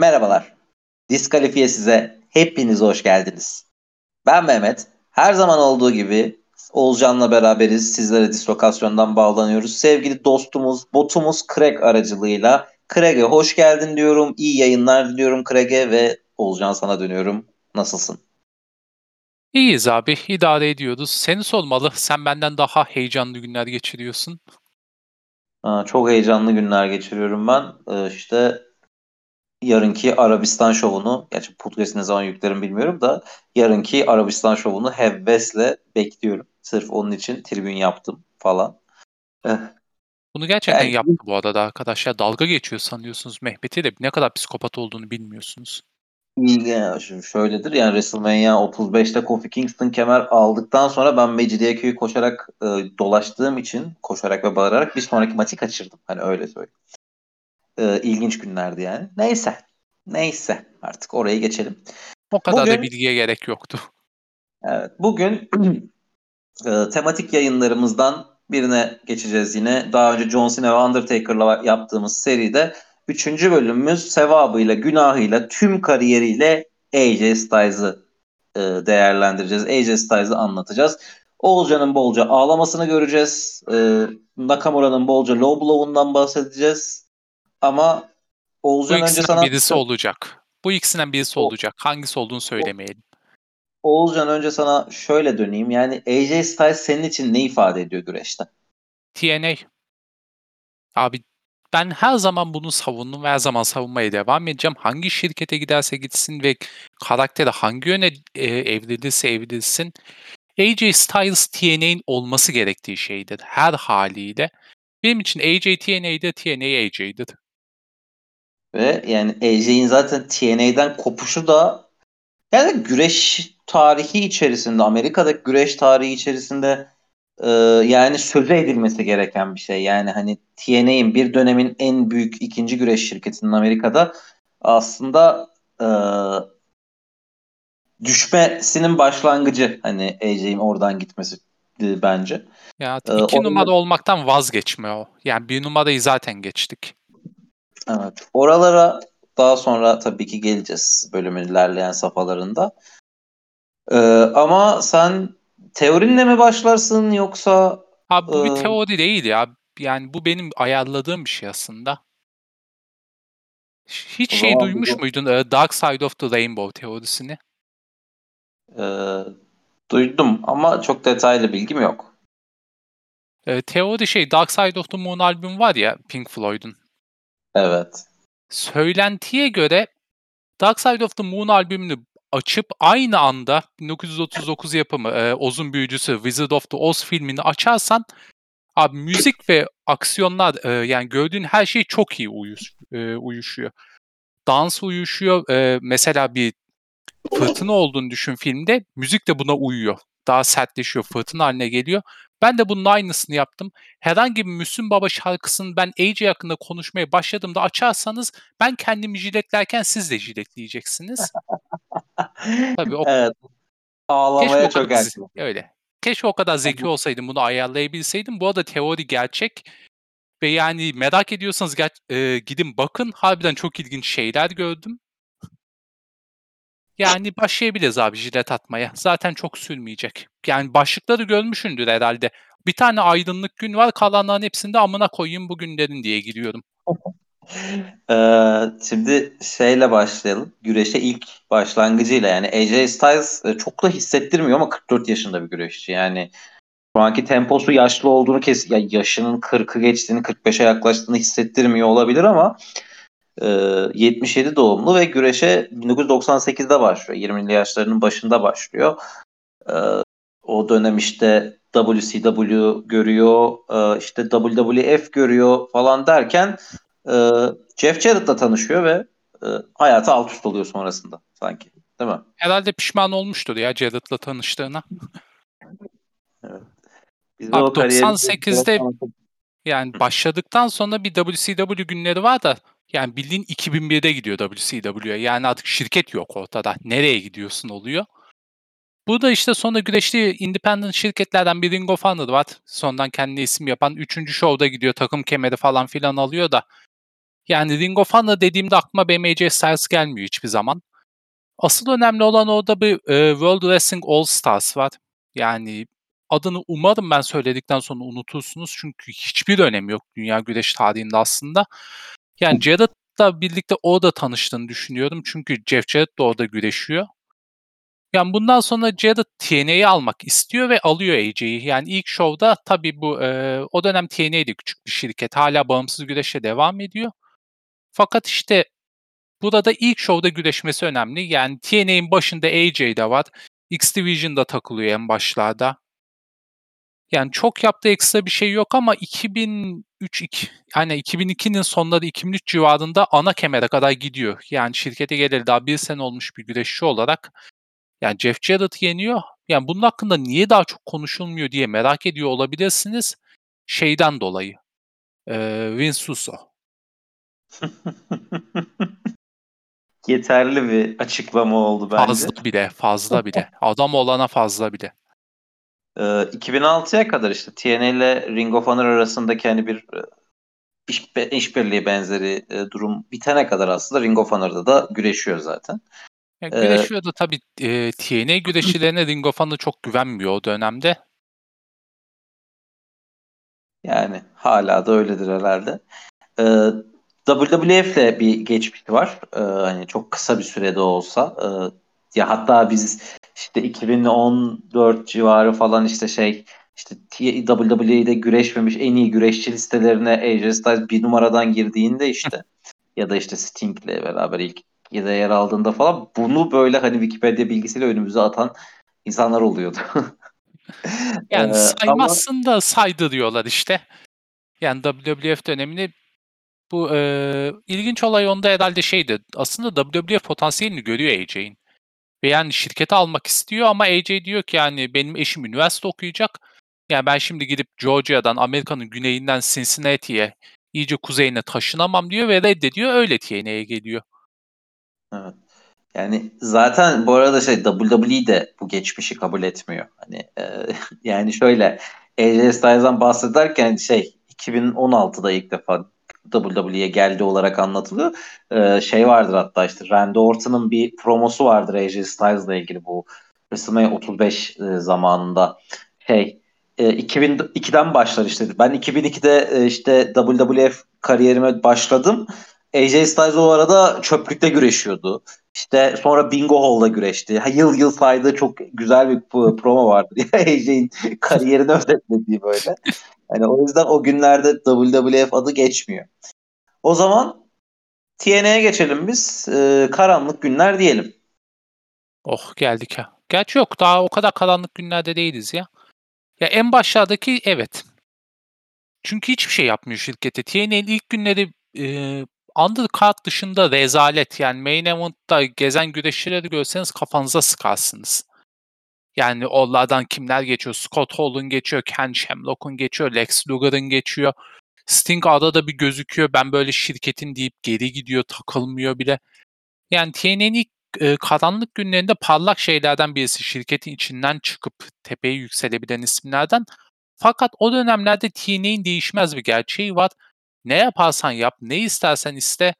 Merhabalar. Diskalifiye size hepiniz hoş geldiniz. Ben Mehmet. Her zaman olduğu gibi Oğulcan'la beraberiz. Sizlere dislokasyondan bağlanıyoruz. Sevgili dostumuz, botumuz Craig aracılığıyla Craig'e hoş geldin diyorum. İyi yayınlar diliyorum Craig'e ve Oğulcan sana dönüyorum. Nasılsın? İyiyiz abi, idare ediyoruz. Seni sormalı. Sen benden daha heyecanlı günler geçiriyorsun. Aa, çok heyecanlı günler geçiriyorum ben. Ee, işte yarınki Arabistan şovunu, gerçi podcast ne zaman yüklerim bilmiyorum da yarınki Arabistan şovunu hevesle bekliyorum. Sırf onun için tribün yaptım falan. Eh, Bunu gerçekten Yani- yaptı bu arada arkadaşlar. Dalga geçiyor sanıyorsunuz Mehmet'i de ne kadar psikopat olduğunu bilmiyorsunuz. Şu- şöyledir yani WrestleMania 35'te Kofi Kingston kemer aldıktan sonra ben Mecidiyeköy'ü koşarak e, dolaştığım için koşarak ve bağırarak bir sonraki maçı kaçırdım. Hani öyle söyleyeyim. E, ilginç günlerdi yani. Neyse. Neyse. Artık oraya geçelim. O kadar da Bugün- bilgiye gerek yoktu. Evet, bugün e, tematik yayınlarımızdan birine geçeceğiz yine. Daha önce John Cena ve Undertaker'la yaptığımız seride üçüncü bölümümüz sevabıyla, günahıyla, tüm kariyeriyle AJ Styles'ı e, değerlendireceğiz. AJ Styles'ı anlatacağız. Oğulcan'ın bolca ağlamasını göreceğiz. E, Nakamura'nın bolca low blow'undan bahsedeceğiz. Ama Bu Oğulcan önce ikisinden sana... birisi olacak. Bu ikisinden birisi O- olacak. Hangisi olduğunu söylemeyelim. Oğulcan önce sana şöyle döneyim. Yani AJ Styles senin için ne ifade ediyor güreşte? TNA. Abi ben her zaman bunu savundum ve her zaman savunmaya devam edeceğim. Hangi şirkete giderse gitsin ve karakteri hangi yöne e, evrilirse evrilsin. AJ Styles TNA'nin olması gerektiği şeydir. Her haliyle. Benim için AJ TNA'de TNA AJ'dir. Ve yani AJ'in zaten TNA'den kopuşu da yani güreş tarihi içerisinde, Amerika'daki güreş tarihi içerisinde e, yani sözü edilmesi gereken bir şey. Yani hani TNA'in bir dönemin en büyük ikinci güreş şirketinin Amerika'da aslında e, düşmesinin başlangıcı hani AJ'in oradan gitmesi e, bence. Ya Ee, iki orada- numara olmaktan vazgeçme o. Yani bir numarayı zaten geçtik. Evet. Oralara daha sonra tabii ki geleceğiz bölümün ilerleyen safhalarında. Ee, ama sen teorinle mi başlarsın yoksa Abi bu bir Ee, teori değil ya. Yani bu benim ayarladığım bir şey aslında. Hiç O şey duymuş bu- muydun e, Dark Side of the Rainbow teorisini? e, duydum ama çok detaylı bilgim yok. E, teori şey Dark Side of the Moon albüm var ya Pink Floyd'un. Evet. Söylentiye göre Dark Side of the Moon albümünü açıp aynı anda 1939 yapımı e, Oz'un büyücüsü Wizard of the Oz filmini açarsan abi müzik ve aksiyonlar e, yani gördüğün her şey çok iyi uyuş, e, uyuşuyor. Dans uyuşuyor. E, mesela bir fırtına olduğunu düşün filmde. Müzik de buna uyuyor. Daha sertleşiyor. Fırtına haline geliyor. Ben de bunun aynısını yaptım. Herhangi bir Müslüm Baba şarkısını ben AJ hakkında konuşmaya başladığımda açarsanız ben kendimi jiletlerken siz de jiletleyeceksiniz. Tabii o Evet. Keşke Ağlamaya o çok erken. öyle. Keşke o kadar zeki olsaydım bunu ayarlayabilseydim. Bu arada teori gerçek ve yani merak ediyorsanız e, gidin bakın. Harbiden çok ilginç şeyler gördüm. Yani başlayabiliriz abi jilet atmaya. Zaten çok sürmeyecek. Yani başlıkları görmüşsündür herhalde. Bir tane aydınlık gün var. Kalanların hepsinde amına koyayım bu günlerin diye giriyorum. Ee, şimdi şeyle başlayalım. Güreşe ilk başlangıcıyla yani AJ Styles e, çok da hissettirmiyor ama 44 yaşında bir güreşçi. Yani şu anki temposu yaşlı olduğunu kes ya yaşının 40'ı geçtiğini 45'e yaklaştığını hissettirmiyor olabilir ama e, 77 doğumlu ve güreşe 1998'de başlıyor. 20'li yaşlarının başında başlıyor. E, o dönem işte WCW görüyor, e, işte WWF görüyor falan derken e, Jeff Jarrett'la tanışıyor ve e, hayatı alt üst oluyor sonrasında sanki. Değil mi? Herhalde pişman olmuştur ya Jarrett'la tanıştığına. Biz Abi o kariyeri- 98'de Yani başladıktan sonra bir WCW günleri var da yani bildiğin 2001'de gidiyor WCW'ye. Yani artık şirket yok ortada. Nereye gidiyorsun oluyor. Bu da işte sonra güreşli independent şirketlerden bir Ring of Honor var. Sonradan kendi isim yapan. Üçüncü şovda gidiyor takım kemeri falan filan alıyor da. Yani Ring of Honor dediğimde aklıma AJ Styles gelmiyor hiçbir zaman. Asıl önemli olan orada bir e, World Wrestling All Stars var. Yani adını umarım ben söyledikten sonra unutursunuz. Çünkü hiçbir önemi yok dünya güreş tarihinde aslında. Yani Jarrett'la birlikte orada tanıştığını düşünüyorum. Çünkü Jeff Jarrett de orada güreşiyor. Yani bundan sonra Jarrett TNA'yı almak istiyor ve alıyor AJ'yi. Yani ilk şovda tabii bu e, o dönem TNA'ydi küçük bir şirket. Hala bağımsız güreşe devam ediyor. Fakat işte burada ilk şovda güreşmesi önemli. Yani TNA'nin başında AJ de var. X Division'da takılıyor en başlarda. Yani çok yaptığı ekstra bir şey yok ama 2003 2, yani 2002'nin sonları 2003 civarında ana kemere kadar gidiyor. Yani şirkete geleli daha bir sene olmuş bir güreşçi olarak yani Jeff Jarrett yeniyor. Yani bunun hakkında niye daha çok konuşulmuyor diye merak ediyor olabilirsiniz. Şeyden dolayı. Ee, Vince Russo. Yeterli bir açıklama oldu bence. Fazla bile, fazla bile. Adam olana fazla bile. Ee, 2006'ya kadar işte TNA ile Ring of Honor arasındaki hani bir e, iş, işbirliği benzeri e, durum bitene kadar aslında Ring of Honor'da da güreşiyor zaten. Yani güreşiyor da tabii e, TNA güreşçilerine Ring of Honor çok güvenmiyor o dönemde. Yani hala da öyledir herhalde. Ee, WWF'le bir geçmişi var. Ee, hani çok kısa bir sürede olsa. Ee, ya hatta biz işte 2014 civarı falan işte şey işte WWE'de güreşmemiş en iyi güreşçi listelerine AJ Styles bir numaradan girdiğinde işte ya da işte Sting'le beraber ilk ya da yer aldığında falan bunu böyle hani Wikipedia bilgisiyle önümüze atan insanlar oluyordu. yani saymazsın ama... da saydı diyorlar işte. Yani WWF dönemini bu e, ilginç olay onda herhalde şeydi. Aslında WWF potansiyelini görüyor AJ'in. Ve yani şirketi almak istiyor ama AJ diyor ki yani benim eşim üniversite okuyacak. Yani ben şimdi gidip Georgia'dan Amerika'nın güneyinden Cincinnati'ye iyice kuzeyine taşınamam diyor ve reddediyor. Öyle TNA'ye geliyor. Evet. Yani zaten bu arada şey WWE de bu geçmişi kabul etmiyor. Hani e, yani şöyle AJ Styles'dan bahsederken şey 2016'da ilk defa WWE'ye geldi olarak anlatılıyor. Ee, şey vardır hatta işte Randy Orton'un bir promosu vardır AJ Styles'la ilgili bu WrestleMania 35 e, zamanında. Şey e, 2002'den başlar işte. Ben 2002'de e, işte WWF kariyerime başladım. AJ Styles o arada çöplükte güreşiyordu. İşte sonra Bingo Hall'da güreşti. Ha, yıl yıl saydığı çok güzel bir promo vardı. AJ'in kariyerini özetlediği böyle. Yani o yüzden o günlerde WWF adı geçmiyor. O zaman TNA'ya geçelim biz. Ee, karanlık günler diyelim. Oh geldik ha. Gerçi yok daha o kadar karanlık günlerde değiliz ya. Ya en başlardaki evet. Çünkü hiçbir şey yapmıyor şirketi. TNA'nin ilk günleri e, undercard dışında rezalet. Yani main event'ta gezen güreşçileri görseniz kafanıza sıkarsınız. Yani onlardan kimler geçiyor? Scott Hall'un geçiyor, Ken Shamrock'un geçiyor, Lex Luger'ın geçiyor. Sting arada bir gözüküyor. Ben böyle şirketin deyip geri gidiyor, takılmıyor bile. Yani TNA'nin ilk e, karanlık günlerinde parlak şeylerden birisi. Şirketin içinden çıkıp tepeye yükselebilen isimlerden. Fakat o dönemlerde TNA'nin değişmez bir gerçeği var. Ne yaparsan yap, ne istersen iste.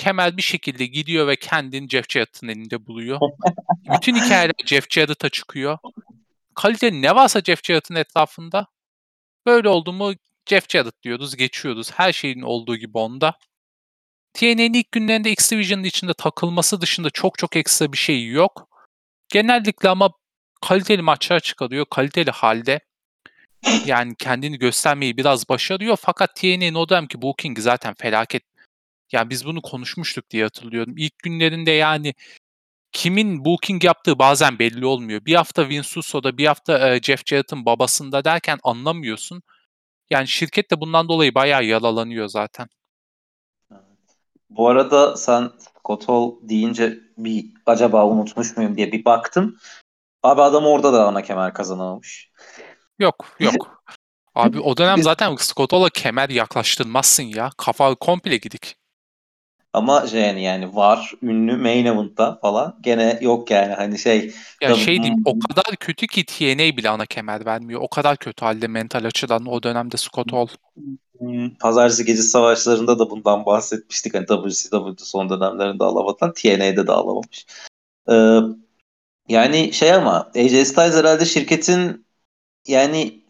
Kemal bir şekilde gidiyor ve kendini Jeff Jarrett'ın elinde buluyor. Bütün hikayeler Jeff Jarrett'a çıkıyor. Kalite ne varsa Jeff Jarrett'ın etrafında. Böyle oldu mu Jeff Jarrett diyoruz, geçiyoruz. Her şeyin olduğu gibi onda. TNA'nin ilk günlerinde X Division'ın içinde takılması dışında çok çok ekstra bir şey yok. Genellikle ama kaliteli maçlar çıkarıyor, kaliteli halde. Yani kendini göstermeyi biraz başarıyor fakat TNA'nin o dönemki booking zaten felaket. Yani biz bunu konuşmuştuk diye hatırlıyorum. İlk günlerinde yani kimin booking yaptığı bazen belli olmuyor. Bir hafta Vince Russo'da, bir hafta e, Jeff Jarrett'ın babasında derken anlamıyorsun. Yani şirket de bundan dolayı bayağı yaralanıyor zaten. Bu arada sen Scott Hall deyince bir acaba unutmuş muyum diye bir baktım. Abi adam orada da ana kemer kazanamamış. Yok yok. Abi o dönem zaten Scott Hall'a kemer yaklaştırmazsın ya. Kafa komple gidik. Ama şey yani, yani var ünlü main event'ta falan gene yok yani hani şey. Ya şey diyeyim o kadar kötü ki TNA bile ana kemer vermiyor. O kadar kötü halde mental açıdan o dönemde Scott Hall. Pazartesi gece savaşlarında da bundan bahsetmiştik. Hani WCW son dönemlerinde alamadan TNA'de de alamamış. Ee, yani şey ama AJ Styles herhalde şirketin yani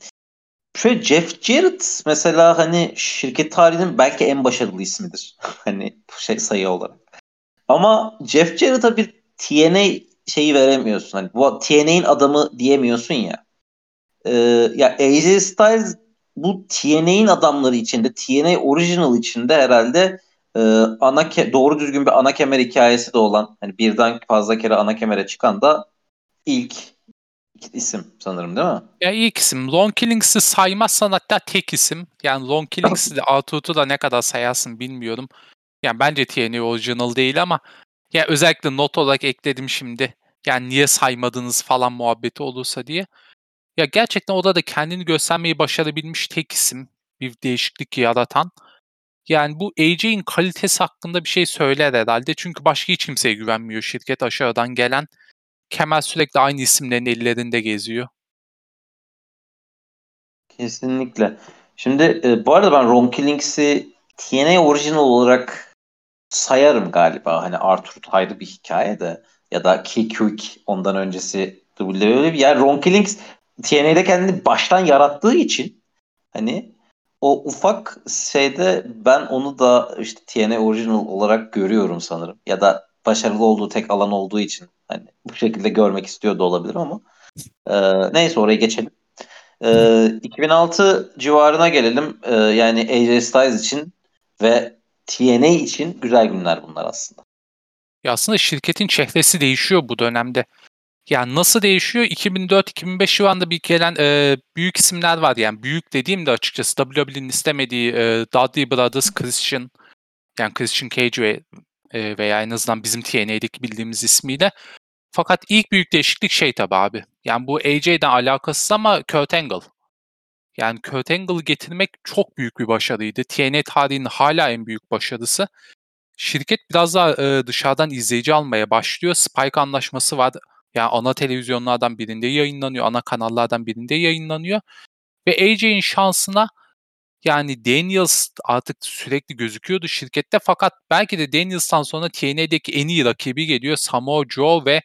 şöyle Jeff Jarrett mesela hani şirket tarihinin belki en başarılı ismidir. hani şey sayı olarak. Ama Jeff Jarrett'a bir TNA şeyi veremiyorsun. Hani bu TNA'in adamı diyemiyorsun ya. Ee, ya AJ Styles bu TNA'in adamları içinde, TNA Original içinde herhalde e, ana ke- doğru düzgün bir ana kemer hikayesi de olan hani birden fazla kere ana kemere çıkan da ilk isim sanırım değil mi? Ya ilk isim. Long Killings'i saymazsan hatta tek isim. Yani Long Killings'i de Arturut'u da ne kadar sayarsın bilmiyorum. Yani bence TNA Original değil ama ya özellikle not olarak ekledim şimdi. Yani niye saymadınız falan muhabbeti olursa diye. Ya gerçekten o da kendini göstermeyi başarabilmiş tek isim. Bir değişiklik yaratan. Yani bu AJ'in kalitesi hakkında bir şey söyler herhalde. Çünkü başka hiç kimseye güvenmiyor şirket aşağıdan gelen. Kemal sürekli aynı isimlerin ellerinde geziyor. Kesinlikle. Şimdi e, bu arada ben Ron Killings'i TNA orijinal olarak sayarım galiba. Hani Arthur ayrı bir hikaye de ya da Key Quick ondan öncesi bir yer. Ron Killings TNA'de kendini baştan yarattığı için hani o ufak şeyde ben onu da işte TNA Original olarak görüyorum sanırım. Ya da başarılı olduğu tek alan olduğu için hani bu şekilde görmek istiyor da olabilir ama e, neyse oraya geçelim. E, 2006 civarına gelelim. E, yani AJ Styles için ve TNA için güzel günler bunlar aslında. Ya aslında şirketin çehresi değişiyor bu dönemde. Yani nasıl değişiyor? 2004-2005 yılında bir gelen e, büyük isimler var. Yani büyük dediğim de açıkçası WWE'nin istemediği e, Dudley Brothers, Christian, yani Christian Cage ve e, veya en azından bizim TNA'deki bildiğimiz ismiyle. Fakat ilk büyük değişiklik şey tabi abi. Yani bu AJ'den alakasız ama Kurt Angle. Yani Kurt Angle'ı getirmek çok büyük bir başarıydı. TNA tarihinin hala en büyük başarısı. Şirket biraz daha e, dışarıdan izleyici almaya başlıyor. Spike anlaşması var. Yani ana televizyonlardan birinde yayınlanıyor, ana kanallardan birinde yayınlanıyor. Ve AJ'in şansına yani Daniels artık sürekli gözüküyordu şirkette fakat belki de Daniels'tan sonra TNA'deki en iyi rakibi geliyor Samoa Joe ve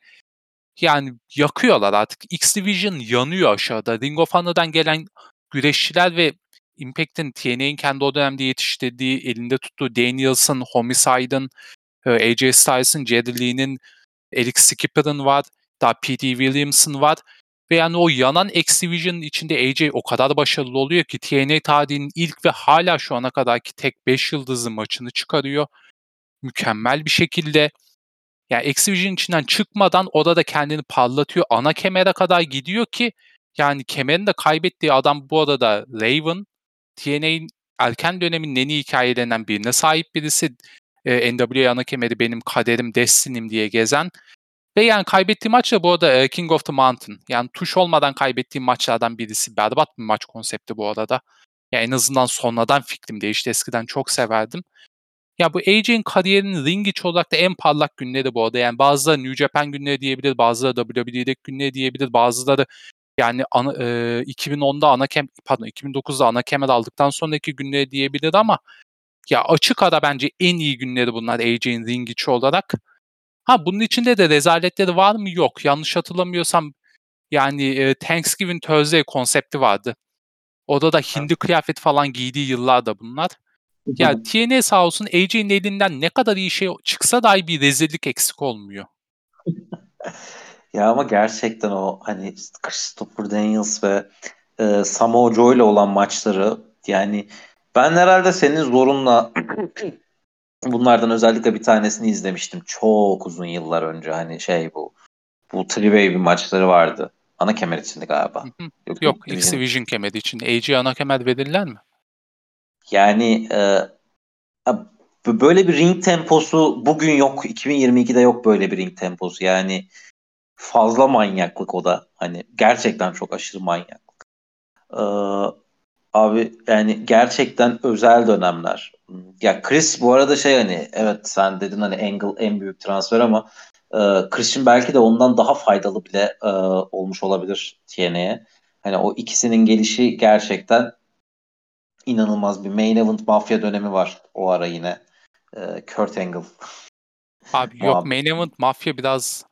yani yakıyorlar artık. X Division yanıyor aşağıda. Ring of Honor'dan gelen güreşçiler ve Impact'in TNA'in kendi o dönemde yetiştirdiği, elinde tuttuğu Daniels'ın, Homicide'ın, e, AJ Styles'ın, Jerry Lee'nin, Eric Skipper'ın var. Daha P.T. Williamson var. Ve yani o yanan X Division'ın içinde AJ o kadar başarılı oluyor ki TNA tarihinin ilk ve hala şu ana kadarki tek 5 yıldızlı maçını çıkarıyor. Mükemmel bir şekilde. Yani X Division içinden çıkmadan orada da kendini parlatıyor. Ana kemere kadar gidiyor ki yani kemerini de kaybettiği adam bu arada Raven. TNA'nin erken dönemin en iyi hikayelerinden birine sahip birisi. E, NWA ana kemeri benim kaderim, destinim diye gezen ve yani kaybettiği maç da bu arada King of the Mountain. Yani tuş olmadan kaybettiğim maçlardan birisi. Berbat bir maç konsepti bu arada. Yani en azından sonradan fikrim değişti. Eskiden çok severdim. Ya bu AJ'in kariyerinin ring içi olarak da en parlak günleri bu arada. Yani bazıları New Japan günleri diyebilir, bazıları WWE'deki günleri diyebilir, bazıları yani ana, e, 2010'da ana kem pardon 2009'da ana kemer aldıktan sonraki günleri diyebilir ama ya açık ara bence en iyi günleri bunlar AJ'in ring içi olarak. Ha bunun içinde de rezaletleri var mı? Yok. Yanlış hatırlamıyorsam yani e, Thanksgiving Thursday konsepti vardı. Orada da hindi kıyafet falan giydiği yıllarda bunlar. Ya TNA sağ olsun AJ'nin elinden ne kadar iyi şey çıksa dahi bir rezillik eksik olmuyor. ya ama gerçekten o hani Christopher Daniels ve e, Samoa Joe ile olan maçları yani ben herhalde senin zorunla Bunlardan özellikle bir tanesini izlemiştim çok uzun yıllar önce. Hani şey bu bu Triway bir maçları vardı. Ana kemer içinde galiba. Yok, Yok X Division kemeri için. AG ana kemer verirler mi? Yani e, böyle bir ring temposu bugün yok. 2022'de yok böyle bir ring temposu. Yani fazla manyaklık o da. Hani gerçekten çok aşırı manyaklık. Ee, Abi yani gerçekten özel dönemler. Ya Chris bu arada şey hani evet sen dedin hani Angle en büyük transfer ama e, Chris'in belki de ondan daha faydalı bile e, olmuş olabilir TNA'ye. Hani o ikisinin gelişi gerçekten inanılmaz bir main event mafya dönemi var o ara yine. E, Kurt Angle. Abi yok main event mafya biraz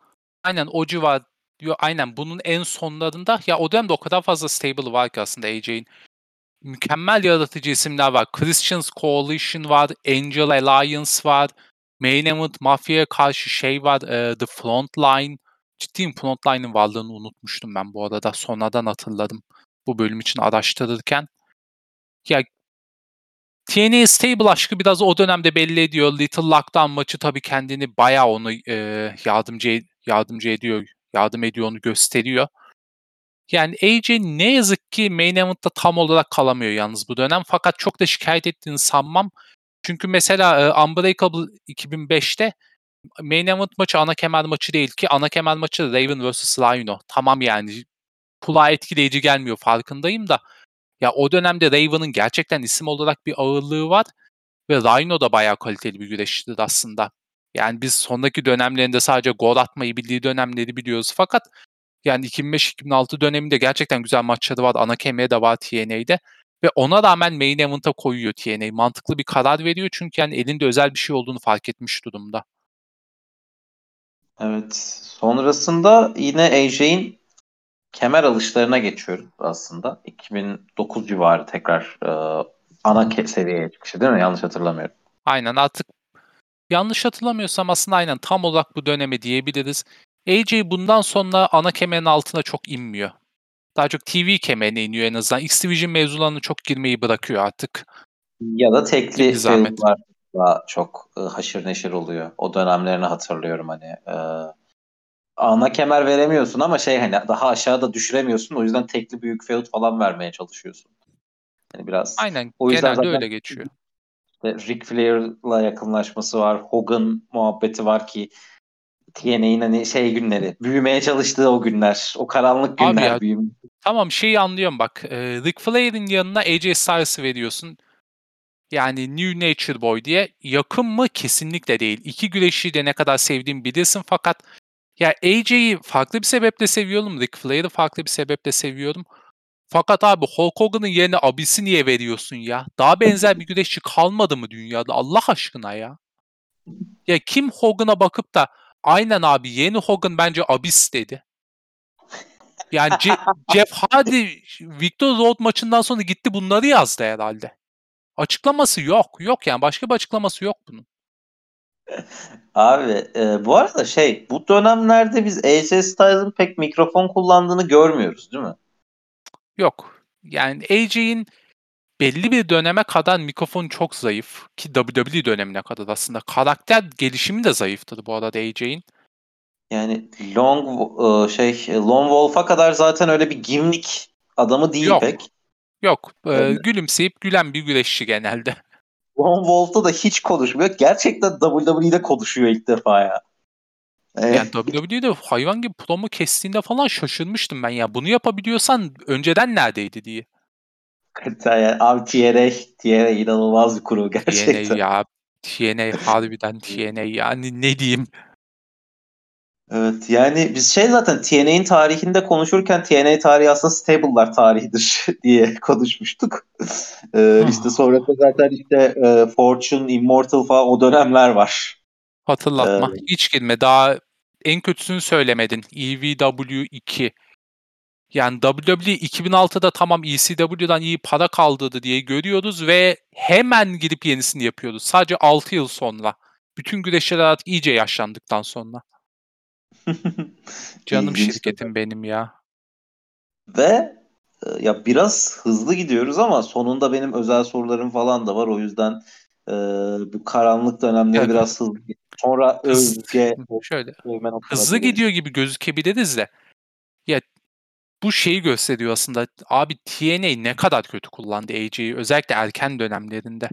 aynen o civar Yo, aynen bunun en sonlarında ya o dönemde o kadar fazla stable var ki aslında AJ'in. Mükemmel yaratıcı isimler var. Christians Coalition var, Angel Alliance var, Main Event Mafya'ya karşı şey var, e, The Frontline. Ciddiyim Frontline'ın varlığını unutmuştum ben bu arada. Sonradan hatırladım bu bölüm için araştırırken. Ya TNA Stable aşkı biraz o dönemde belli ediyor. Little Lockdown maçı tabii kendini bayağı onu e, yardımcı yardımcı ediyor yardım ediyor onu gösteriyor. Yani AJ ne yazık ki main event'ta tam olarak kalamıyor yalnız bu dönem. Fakat çok da şikayet ettiğini sanmam. Çünkü mesela Unbreakable 2005'te main event maçı ana kemer maçı değil ki ana kemer maçı Raven vs. Rhino. Tamam yani kulağa etkileyici gelmiyor farkındayım da ya o dönemde Raven'ın gerçekten isim olarak bir ağırlığı var ve Rhino da bayağı kaliteli bir güreşçidir aslında. Yani biz sonraki dönemlerinde sadece gol atmayı bildiği dönemleri biliyoruz. Fakat yani 2005-2006 döneminde gerçekten güzel maçları var. Ana kemiğe de var TNA'de. Ve ona rağmen main event'a koyuyor TNA. Mantıklı bir karar veriyor çünkü yani elinde özel bir şey olduğunu fark etmiş durumda. Evet. Sonrasında yine AJ'in kemer alışlarına geçiyoruz aslında. 2009 civarı tekrar e, ana seviyeye çıkışı değil mi? Yanlış hatırlamıyorum. Aynen artık yanlış hatırlamıyorsam aslında aynen tam olarak bu döneme diyebiliriz. AJ bundan sonra ana kemerin altına çok inmiyor. Daha çok TV kemerine iniyor en azından. X Division mevzularına çok girmeyi bırakıyor artık. Ya da tekli filmler daha çok e, haşır neşir oluyor. O dönemlerini hatırlıyorum hani. E, ana kemer veremiyorsun ama şey hani daha aşağıda düşüremiyorsun. O yüzden tekli büyük feud falan vermeye çalışıyorsun. Yani biraz. Aynen. O yüzden genelde öyle geçiyor. İşte Ric Flair'la yakınlaşması var. Hogan muhabbeti var ki TNA'nin hani şey günleri, büyümeye çalıştığı o günler, o karanlık günler Abi ya, büyüm. Tamam şeyi anlıyorum bak. E, Ric Flair'in yanına AJ Styles'ı veriyorsun. Yani New Nature Boy diye. Yakın mı? Kesinlikle değil. İki güreşi de ne kadar sevdiğimi bilirsin fakat ya AJ'yi farklı bir sebeple seviyorum. Ric Flair'ı farklı bir sebeple seviyorum. Fakat abi Hulk Hogan'ın yerine Abyss'i niye veriyorsun ya? Daha benzer bir güreşçi kalmadı mı dünyada? Allah aşkına ya. Ya kim Hogan'a bakıp da aynen abi yeni Hogan bence Abyss dedi. Yani Ce- Jeff Hardy Victor Road maçından sonra gitti bunları yazdı herhalde. Açıklaması yok. Yok yani başka bir açıklaması yok bunun. Abi e, bu arada şey bu dönemlerde biz AJ Styles'ın pek mikrofon kullandığını görmüyoruz değil mi? Yok. Yani AJ'in belli bir döneme kadar mikrofon çok zayıf ki WWE dönemine kadar aslında karakter gelişimi de zayıftır bu arada AJ'in. Yani Long e, şey Long Wolf'a kadar zaten öyle bir gimlik adamı değil Yok. pek. Yok. Ee, gülümseyip gülen bir güreşçi genelde. Lone Wolf'ta da hiç konuşmuyor. Gerçekten WWE'de konuşuyor ilk defa ya. Evet. Yani WWE'de hayvan gibi promo kestiğinde falan şaşırmıştım ben ya. Bunu yapabiliyorsan önceden neredeydi diye. Yani, abi TNA, TNA inanılmaz bir kuru gerçekten. TNA ya. TNA harbiden TNA yani ne diyeyim. Evet yani biz şey zaten TNA'nin tarihinde konuşurken TNA tarihi aslında stable'lar tarihidir diye konuşmuştuk. ee, işte sonra da zaten işte e, Fortune, Immortal falan o dönemler var. Hatırlatma. Ee, Hiç girme. Daha en kötüsünü söylemedin. EVW 2. Yani WWE 2006'da tamam ECW'dan iyi para kaldırdı diye görüyoruz ve hemen girip yenisini yapıyoruz. Sadece 6 yıl sonra. Bütün güreşçiler artık iyice yaşlandıktan sonra. Canım şirketim benim ya. Ve e, ya biraz hızlı gidiyoruz ama sonunda benim özel sorularım falan da var. O yüzden e, bu karanlık dönemleri evet. biraz hızlı. Sonra Hız, Özge şöyle hızlı gidiyor gibi gözükebiliriz de ya bu şeyi gösteriyor aslında. Abi TNA ne kadar kötü kullandı AJ'yi özellikle erken dönemlerinde.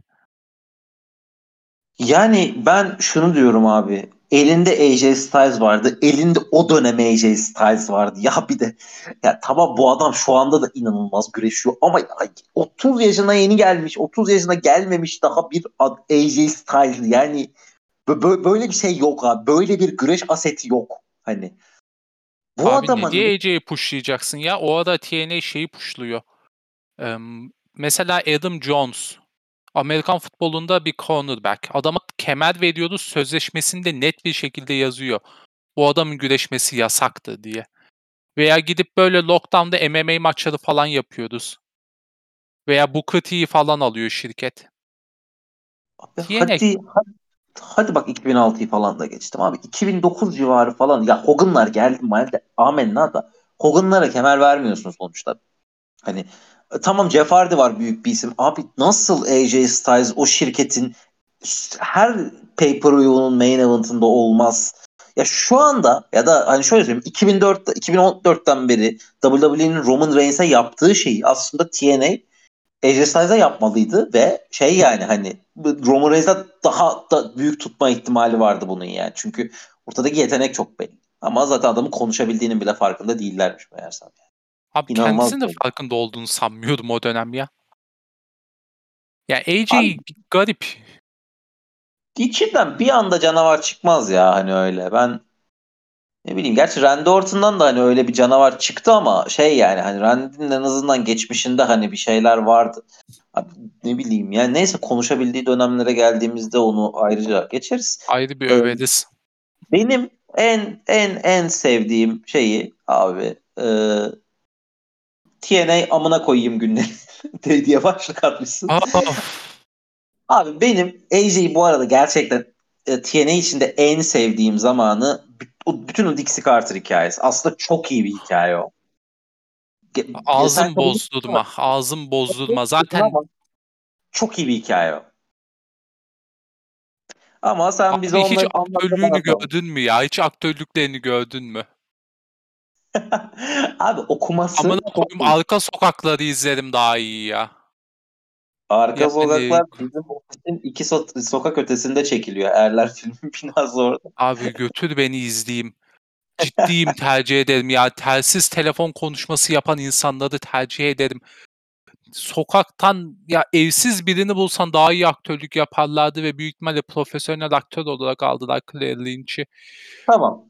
Yani ben şunu diyorum abi. Elinde AJ Styles vardı. Elinde o dönem AJ Styles vardı. Ya bir de ya tamam bu adam şu anda da inanılmaz güreşiyor ama ya 30 yaşına yeni gelmiş. 30 yaşına gelmemiş daha bir AJ Styles yani böyle bir şey yok abi. Böyle bir güreş aseti yok. Hani bu abi adamın... ne diye AJ'yi pushlayacaksın ya? O arada TNA şeyi pushluyor. Ee, mesela Adam Jones Amerikan futbolunda bir cornerback. Adama kemer veriyordu sözleşmesinde net bir şekilde yazıyor. Bu adamın güreşmesi yasaktı diye. Veya gidip böyle lockdown'da MMA maçları falan yapıyoruz. Veya Booker T'yi falan alıyor şirket. Abi hadi, hadi, hadi bak 2006'yı falan da geçtim abi. 2009 civarı falan ya Hogan'lar geldi malde amenna da Hogan'lara kemer vermiyorsun sonuçta. Hani tamam Jeff Hardy var büyük bir isim. Abi nasıl AJ Styles o şirketin her pay-per-view'un main event'ında olmaz. Ya şu anda ya da hani şöyle söyleyeyim 2004 2014'ten beri WWE'nin Roman Reigns'e yaptığı şeyi aslında TNA AJ Styles'a yapmalıydı ve şey yani hani Roman Reigns'e daha da büyük tutma ihtimali vardı bunun yani. Çünkü ortadaki yetenek çok belli. Ama zaten adamın konuşabildiğinin bile farkında değillermiş meğersem. Yani. Abi İnanılmaz kendisinin de farkında olduğunu sanmıyordum o dönem ya. Ya AJ Abi, garip. İçinden bir anda canavar çıkmaz ya hani öyle. Ben ne bileyim gerçi Randy Orton'dan da hani öyle bir canavar çıktı ama şey yani hani Randy'nin en azından geçmişinde hani bir şeyler vardı. Abi ne bileyim yani neyse konuşabildiği dönemlere geldiğimizde onu ayrıca geçeriz. Ayrı bir överiz. Benim en en en sevdiğim şeyi abi e, TNA amına koyayım günleri diye başlık atmışsın. Abi benim AJ'yi bu arada gerçekten e, TNA içinde en sevdiğim zamanı bütün o Dixie Carter hikayesi. Aslında çok iyi bir hikaye o. Ağzım bozdurma. Ağzım bozdurma. Zaten çok iyi bir hikaye o. Ama sen Abi bize onları hiç aktörlüğünü gördün mü ya? Hiç aktörlüklerini gördün mü? Abi okuması Amına koyayım arka sokakları izlerim daha iyi ya. Arka sokaklar bizim ofisin iki so- sokak ötesinde çekiliyor. Erler filmin binası orada. Abi götür beni izleyeyim. Ciddiyim tercih ederim ya. Telsiz telefon konuşması yapan insanları tercih ederim. Sokaktan ya evsiz birini bulsan daha iyi aktörlük yaparlardı ve büyük ihtimalle profesyonel aktör olarak aldılar Claire Lynch'i. Tamam.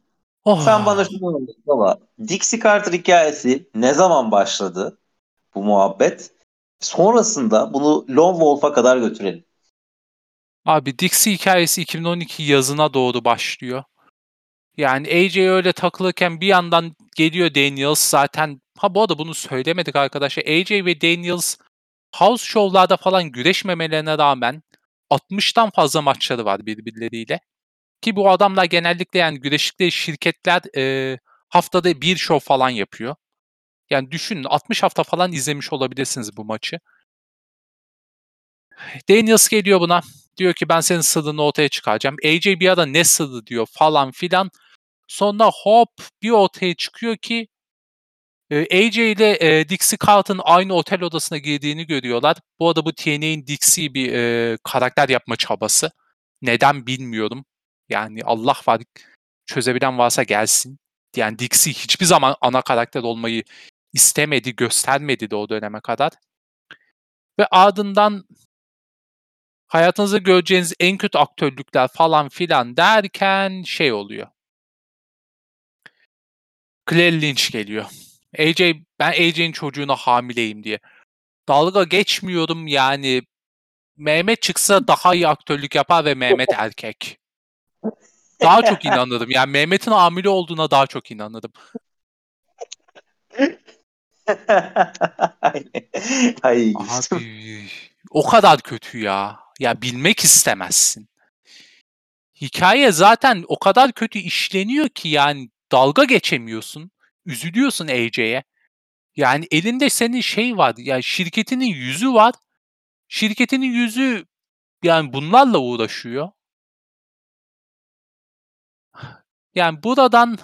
Oh. Sen bana şunu anlat baba. Dixie Carter hikayesi ne zaman başladı bu muhabbet? Sonrasında bunu Lone Wolf'a kadar götürelim. Abi Dixie hikayesi 2012 yazına doğru başlıyor. Yani AJ öyle takılırken bir yandan geliyor Daniels zaten. Ha bu arada bunu söylemedik arkadaşlar. AJ ve Daniels house show'larda falan güreşmemelerine rağmen 60'tan fazla maçları var birbirleriyle. Ki bu adamlar genellikle yani güreşlikte şirketler e, haftada bir show falan yapıyor. Yani düşünün 60 hafta falan izlemiş olabilirsiniz bu maçı. Daniels geliyor buna. Diyor ki ben senin sırrını ortaya çıkaracağım. AJ bir ara ne sırrı diyor falan filan. Sonra hop bir ortaya çıkıyor ki AJ ile e, Dixie Carlton aynı otel odasına girdiğini görüyorlar. Bu arada bu TNA'in Dixie bir e, karakter yapma çabası. Neden bilmiyorum. Yani Allah var çözebilen varsa gelsin. Yani Dixie hiçbir zaman ana karakter olmayı istemedi, göstermedi de o döneme kadar. Ve ardından hayatınızda göreceğiniz en kötü aktörlükler falan filan derken şey oluyor. Claire Lynch geliyor. AJ, ben AJ'in çocuğuna hamileyim diye. Dalga geçmiyorum yani. Mehmet çıksa daha iyi aktörlük yapar ve Mehmet erkek. Daha çok inanırım. Yani Mehmet'in hamile olduğuna daha çok inanırım. Ay, Abi o kadar kötü ya. Ya bilmek istemezsin. Hikaye zaten o kadar kötü işleniyor ki yani dalga geçemiyorsun. Üzülüyorsun AJ'ye. Yani elinde senin şey var. Yani şirketinin yüzü var. Şirketinin yüzü yani bunlarla uğraşıyor. Yani buradan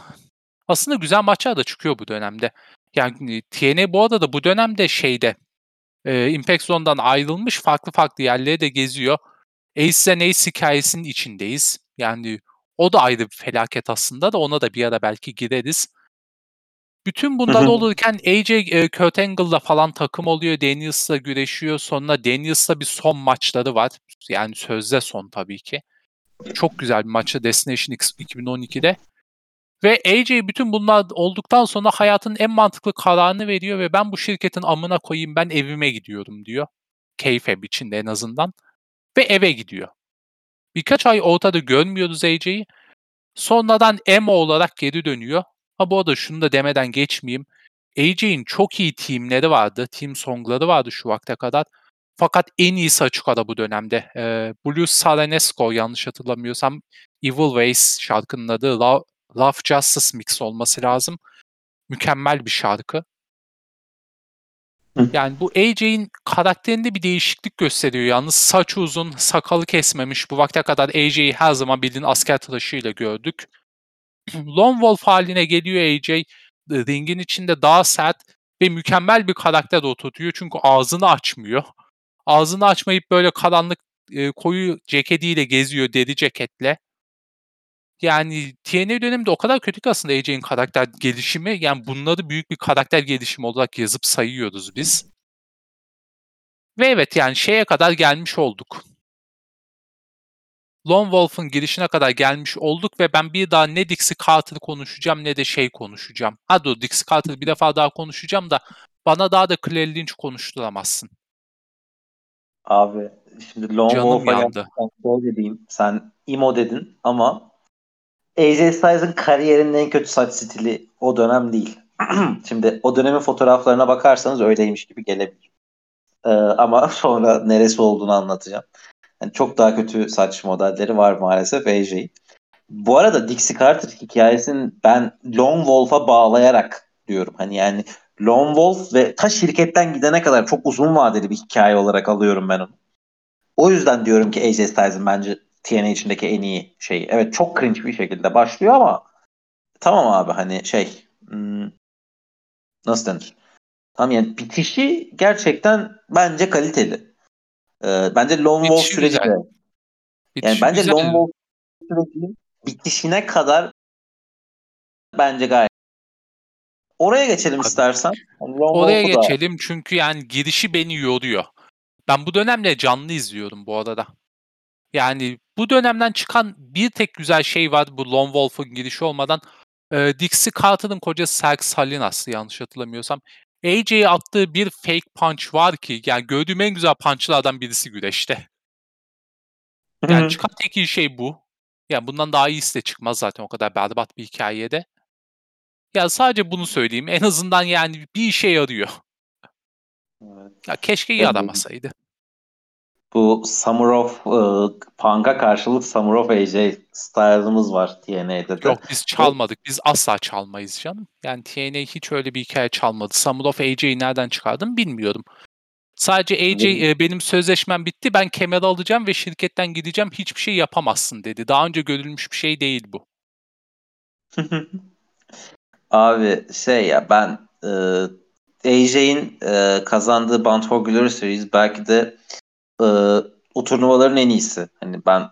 aslında güzel maçlar da çıkıyor bu dönemde. Yani TNA bu arada da bu dönemde şeyde e, Impact Zone'dan ayrılmış farklı farklı yerlere de geziyor. Ace and Ace hikayesinin içindeyiz. Yani O da ayrı bir felaket aslında da ona da bir ara belki gireriz. Bütün bunlar olurken AJ e, Kurt Angle'la falan takım oluyor. Daniels'la güreşiyor. Sonra Daniels'la bir son maçları var. Yani sözde son tabii ki. Çok güzel bir maçı Destination X 2012'de. Ve AJ bütün bunlar olduktan sonra hayatın en mantıklı kararını veriyor ve ben bu şirketin amına koyayım ben evime gidiyorum diyor. Keyfeb içinde en azından. Ve eve gidiyor. Birkaç ay ortada görmüyoruz AJ'yi. Sonradan Emo olarak geri dönüyor. Ha bu arada şunu da demeden geçmeyeyim. AJ'in çok iyi teamleri vardı. Team songları vardı şu vakte kadar. Fakat en iyisi açık ara bu dönemde. Ee, Blues Saranesco yanlış hatırlamıyorsam Evil Ways şarkının adı Love, Love Justice Mix olması lazım. Mükemmel bir şarkı. Yani bu AJ'in karakterinde bir değişiklik gösteriyor. Yalnız saç uzun, sakalı kesmemiş. Bu vakte kadar AJ'yi her zaman bildiğin asker tıraşıyla gördük. Lone Wolf haline geliyor AJ. Ringin içinde daha sert ve mükemmel bir karakter oturtuyor. Çünkü ağzını açmıyor. Ağzını açmayıp böyle karanlık e, koyu ceketiyle geziyor deri ceketle. Yani TNA döneminde o kadar kötü ki aslında AJ'in karakter gelişimi. Yani bunları büyük bir karakter gelişimi olarak yazıp sayıyoruz biz. Ve evet yani şeye kadar gelmiş olduk. Lone Wolf'un girişine kadar gelmiş olduk ve ben bir daha ne Dixie Carter'ı konuşacağım ne de şey konuşacağım. Ha dur Dixie Carter'ı bir defa daha konuşacağım da bana daha da Claire Lynch konuşturamazsın. Abi şimdi Lone Wolf'a yandı. şöyle diyeyim. Sen emo dedin ama AJ Styles'ın kariyerinin en kötü saç stili o dönem değil. şimdi o dönemin fotoğraflarına bakarsanız öyleymiş gibi gelebilir. Ee, ama sonra neresi olduğunu anlatacağım. Yani çok daha kötü saç modelleri var maalesef AJ'in. Bu arada Dixie Carter hikayesini ben Lone Wolf'a bağlayarak diyorum. Hani yani Lone Wolf ve ta şirketten gidene kadar çok uzun vadeli bir hikaye olarak alıyorum ben onu. O yüzden diyorum ki AJ Styles'ın bence TNA içindeki en iyi şeyi. Evet çok cringe bir şekilde başlıyor ama tamam abi hani şey hmm, nasıl denir? Tamam yani bitişi gerçekten bence kaliteli. Ee, bence Lone Wolf süreci de yani bence güzel. Lone Wolf sürecinin bitişine kadar bence gayet. Oraya geçelim istersen. Yani Lone Oraya Wolf'u da- geçelim çünkü yani girişi beni yoruyor. Ben bu dönemle canlı izliyorum bu arada. Yani bu dönemden çıkan bir tek güzel şey var bu Lone Wolf'un girişi olmadan. Ee, Dixie Carter'ın kocası Serk Salinas'tı yanlış hatırlamıyorsam. AJ'ye attığı bir fake punch var ki yani gördüğüm en güzel punchlardan birisi güreşte. Yani çıkan tek iyi şey bu. Yani bundan daha iyisi de çıkmaz zaten o kadar berbat bir hikayede. Ya sadece bunu söyleyeyim. En azından yani bir işe yarıyor. Evet. Ya keşke yaramasaydı. Bu Summer of e, Punk'a karşılık Summer of AJ Styles'ımız var TNA'de de. Yok biz çalmadık. Biz asla çalmayız canım. Yani TNA hiç öyle bir hikaye çalmadı. Summer of AJ'yi nereden çıkardım bilmiyorum. Sadece AJ e, benim sözleşmem bitti. Ben kemer alacağım ve şirketten gideceğim. Hiçbir şey yapamazsın dedi. Daha önce görülmüş bir şey değil bu. Abi şey ya ben e, AJ'in e, kazandığı Bound for Glory Series belki de e, o turnuvaların en iyisi. Hani ben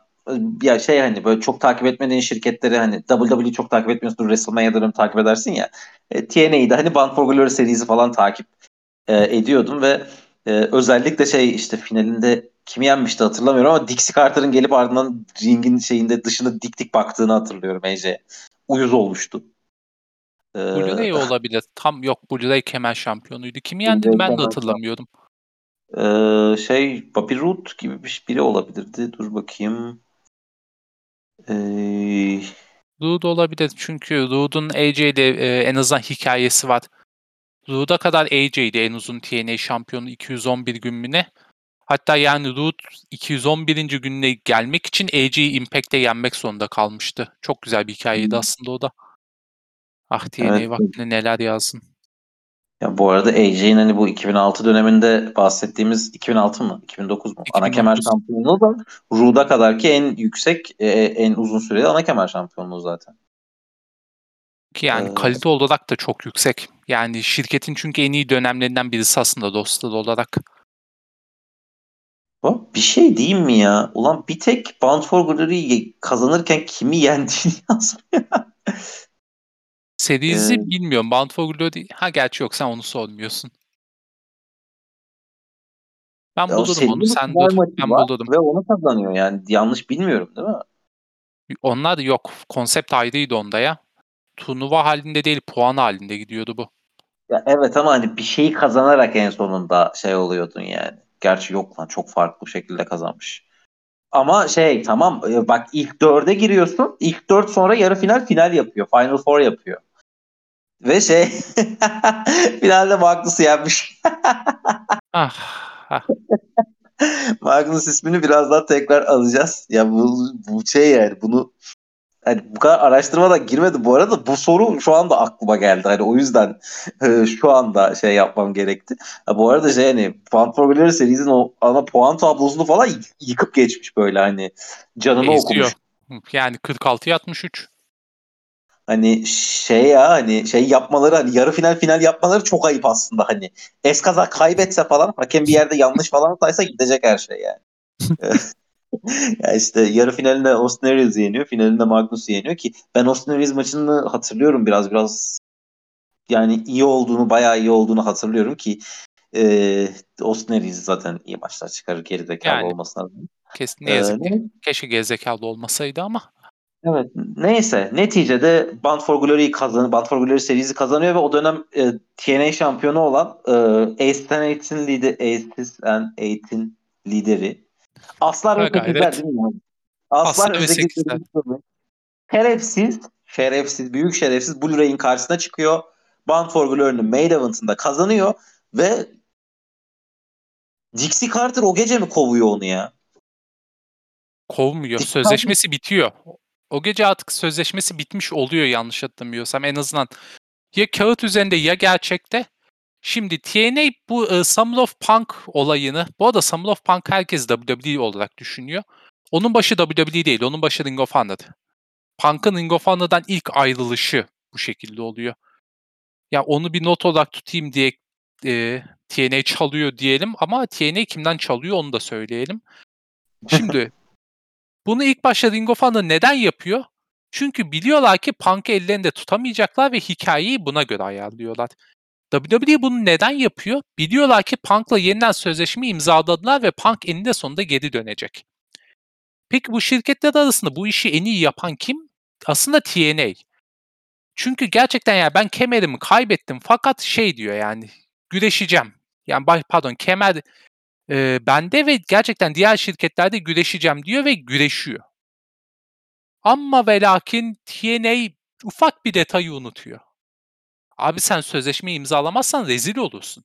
ya şey hani böyle çok takip etmediğin şirketleri hani WWE'yi çok takip etmiyorsun WrestleMania'ları takip edersin ya. E, TNA'yı hani Bound for Glory serisi falan takip e, ediyordum ve e, özellikle şey işte finalinde kimi yenmişti hatırlamıyorum ama Dixie Carter'ın gelip ardından ringin şeyinde dışında dik dik baktığını hatırlıyorum AJ'ye. Uyuz olmuştu. Ee, Blu-ray olabilir. Tam yok Blu-ray kemer şampiyonuydu. Kimi yendiğini ben de kemer hatırlamıyorum. Ee, şey Bobby Roode gibi bir, biri olabilirdi. Dur bakayım. Ee, Rude olabilir çünkü Rude'un AJ'de e, en azından hikayesi var. Rude'a kadar AJ'di en uzun TNA şampiyonu 211 gün mü ne? Hatta yani Rude 211. gününe gelmek için AJ'yi Impact'te yenmek zorunda kalmıştı. Çok güzel bir hikayeydi Hmm. aslında o da. Ah TNA Evet. vaktinde neler yazsın. Ya bu arada AJ'in hani bu 2006 döneminde bahsettiğimiz 2006 mı? 2009 mu? Ana 2009. kemer şampiyonluğu da Rude'a kadar ki en yüksek, e, en uzun süreli ana kemer şampiyonluğu zaten. Ki yani Ee, kalite olarak da çok yüksek. Yani şirketin çünkü en iyi dönemlerinden birisi aslında dostlar olarak. Bir şey diyeyim mi ya? Ulan bir tek Bound for Glory kazanırken kimi yendiğini yazmıyor. Series'i ee, bilmiyorum. Bound for Glory... Ha gerçi yok sen onu sormuyorsun. Ben bulurum onu sen dur. Ben bulurum. Ve onu kazanıyor yani. Yanlış bilmiyorum değil mi? Onlar yok. Konsept ayrıydı onda ya. Turnuva halinde değil puan halinde gidiyordu bu. Ya evet ama hani bir şeyi kazanarak en sonunda şey oluyordun yani. Gerçi yok lan çok farklı şekilde kazanmış. Ama şey tamam e, bak ilk dörde giriyorsun. İlk dört sonra yarı final final yapıyor. Final Four yapıyor. Ve şey finalde Magnus'u yenmiş. ah, ah. Magnus ismini birazdan tekrar alacağız. Ya bu, bu şey yani bunu hani bu kadar araştırma da girmedi bu arada. Bu soru şu anda aklıma geldi. Hani o yüzden e, şu anda şey yapmam gerekti. Ha, bu arada şey hani Puan Programları serisinin o ana puan tablosunu falan yıkıp geçmiş böyle hani canını Eziyor. okumuş. Yani 46'ya 63. Hani şey ya hani şey yapmaları hani yarı final final yapmaları çok ayıp aslında hani. Eskaza kaybetse falan hakem bir yerde yanlış falan saysa gidecek her şey yani. ya işte yarı finalinde Austin Aries yeniyor. Finalinde Magnus yeniyor ki ben Austin Aries maçını hatırlıyorum biraz biraz yani iyi olduğunu bayağı iyi olduğunu hatırlıyorum ki e, Austin Aries zaten iyi maçlar çıkarır geri zekalı yani, olmasına rağmen. Kesin ne yazık ki. Keşke geri zekalı olmasaydı ama. Evet. Neyse. Neticede Band for Glory'yi kazanıyor. Band for Glory serisi kazanıyor ve o dönem e, TNA şampiyonu olan e, Ace and Eight'in lideri, Ace and Eight'in lideri Aslar ve Sekizler değil mi? Aslar, Aslar ve Sekizler. Şerefsiz, şerefsiz, büyük şerefsiz Blu-ray'in karşısına çıkıyor. Bound for Glory'nin main event'ında kazanıyor ve Dixie Carter o gece mi kovuyor onu ya? Kovmuyor. Dixie Sözleşmesi Carter... bitiyor. O gece artık sözleşmesi bitmiş oluyor yanlış hatırlamıyorsam. En azından ya kağıt üzerinde ya gerçekte Şimdi TNA bu e, Summer of Punk olayını, bu arada Summer of Punk herkes WWE olarak düşünüyor. Onun başı WWE değil, onun başı Ring of Honor. Punk'ın Ring of Honor'dan ilk ayrılışı bu şekilde oluyor. Ya onu bir not olarak tutayım diye e, TNA çalıyor diyelim ama TNA kimden çalıyor onu da söyleyelim. Şimdi bunu ilk başta Ring of Honor neden yapıyor? Çünkü biliyorlar ki Punk'ı ellerinde tutamayacaklar ve hikayeyi buna göre ayarlıyorlar. WWE bunu neden yapıyor? Biliyorlar ki Punk'la yeniden sözleşme imzaladılar ve Punk eninde sonunda geri dönecek. Peki bu şirketler arasında bu işi en iyi yapan kim? Aslında TNA. Çünkü gerçekten yani ben kemerimi kaybettim fakat şey diyor yani güreşeceğim. Yani pardon kemer e, bende ve gerçekten diğer şirketlerde güreşeceğim diyor ve güreşiyor. Ama ve lakin TNA ufak bir detayı unutuyor. Abi sen sözleşme imzalamazsan rezil olursun.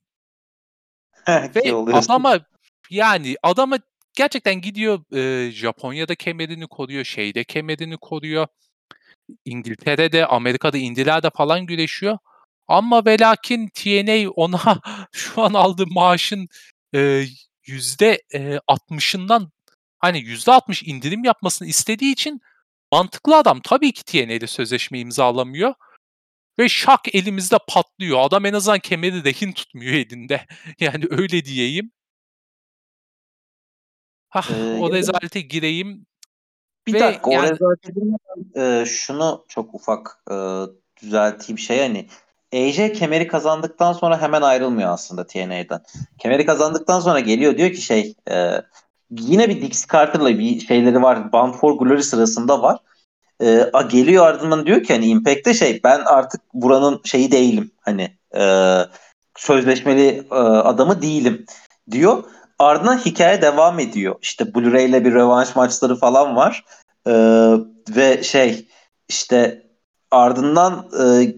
Ve adama yani adama gerçekten gidiyor e, Japonya'da kemerini koruyor, şeyde kemerini koruyor. İngiltere'de, Amerika'da indilerde falan güreşiyor. Ama ve lakin TNA ona şu an aldığı maaşın e, 60'ından hani yüzde 60 indirim yapmasını istediği için mantıklı adam tabii ki TNA'de sözleşme imzalamıyor. Ve şak elimizde patlıyor. Adam en azından kemeri rehin tutmuyor elinde. Yani öyle diyeyim. Hah, ee, o rezalete gireyim. Bir Ve dakika yani... o rezalete girmeden e, şunu çok ufak e, düzelteyim şey hani AJ kemeri kazandıktan sonra hemen ayrılmıyor aslında TNA'dan. Kemeri kazandıktan sonra geliyor diyor ki şey e, yine bir Dixie Carter'la bir şeyleri var. Bound for Glory sırasında var e, geliyor ardından diyor ki hani Impact'te şey ben artık buranın şeyi değilim hani e, sözleşmeli e, adamı değilim diyor. Ardından hikaye devam ediyor. İşte Blu-ray ile bir rövanş maçları falan var. E, ve şey işte ardından e,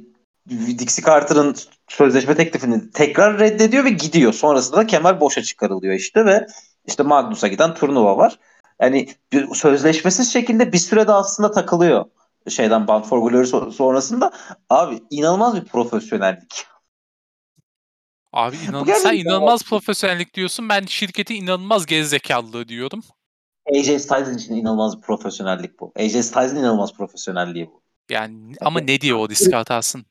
Dixie Carter'ın sözleşme teklifini tekrar reddediyor ve gidiyor. Sonrasında da kemer boşa çıkarılıyor işte ve işte Magnus'a giden turnuva var yani bir sözleşmesiz şekilde bir sürede aslında takılıyor şeyden Bound for Glory sonrasında. Abi inanılmaz bir profesyonellik. Abi inan sen inanılmaz profesyonellik diyorsun. Ben şirketi inanılmaz gerizekalılığı diyorum. AJ Styles için inanılmaz bir profesyonellik bu. AJ Styles'in inanılmaz profesyonelliği bu. Yani ama ne diyor o risk hatasın?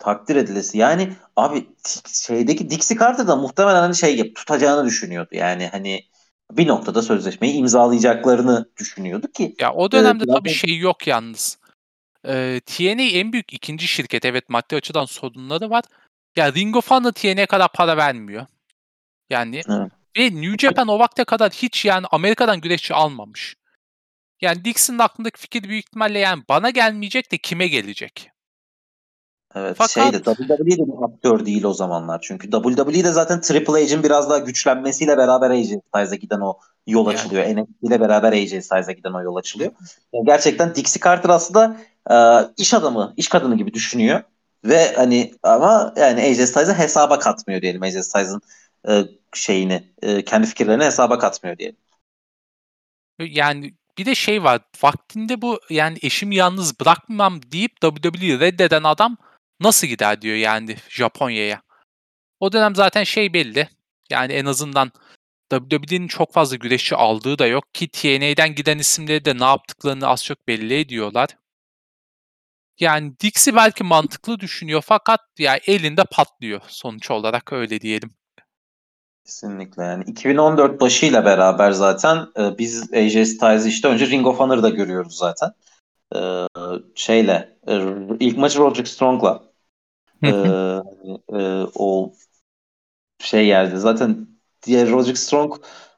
Takdir edilesi. Yani abi şeydeki Dixie Carter da muhtemelen hani şey tutacağını düşünüyordu. Yani hani bir noktada sözleşmeyi imzalayacaklarını düşünüyordu ki. Ya o dönemde e, tabii şey yok yalnız. Ee, TNA en büyük ikinci şirket. Evet maddi açıdan sorunları var. Ya Ring of Honor TNA'ye kadar para vermiyor. Yani evet. ve New Japan o vakte kadar hiç yani Amerika'dan güreşçi almamış. Yani Dixon'ın aklındaki fikir büyük ihtimalle yani bana gelmeyecek de kime gelecek? Evet Fakat... şeyde WWE de bir aktör değil o zamanlar. Çünkü WWE'de zaten Triple H'in biraz daha güçlenmesiyle beraber AJ Styles'a giden o yol yani. açılıyor. NXT ile beraber AJ Styles'a giden o yol açılıyor. Yani gerçekten Dixie Carter aslında e, iş adamı, iş kadını gibi düşünüyor. Ve hani ama yani AJ Styles'a hesaba katmıyor diyelim. AJ Styles'ın e, şeyini, e, kendi fikirlerini hesaba katmıyor diyelim. Yani bir de şey var. Vaktinde bu yani eşimi yalnız bırakmam deyip WWE reddeden adam nasıl gider diyor yani Japonya'ya. O dönem zaten şey belli. Yani en azından WWE'nin çok fazla güreşçi aldığı da yok ki TNA'den giden isimleri de ne yaptıklarını az çok belli ediyorlar. Yani Dixie belki mantıklı düşünüyor fakat ya yani elinde patlıyor sonuç olarak öyle diyelim. Kesinlikle yani 2014 başıyla beraber zaten e, biz AJ Styles'ı işte önce Ring of Honor'da görüyoruz zaten. E, şeyle e, ilk maçı Roderick Strong'la e, e, o şey geldi. Zaten diğer Roderick Strong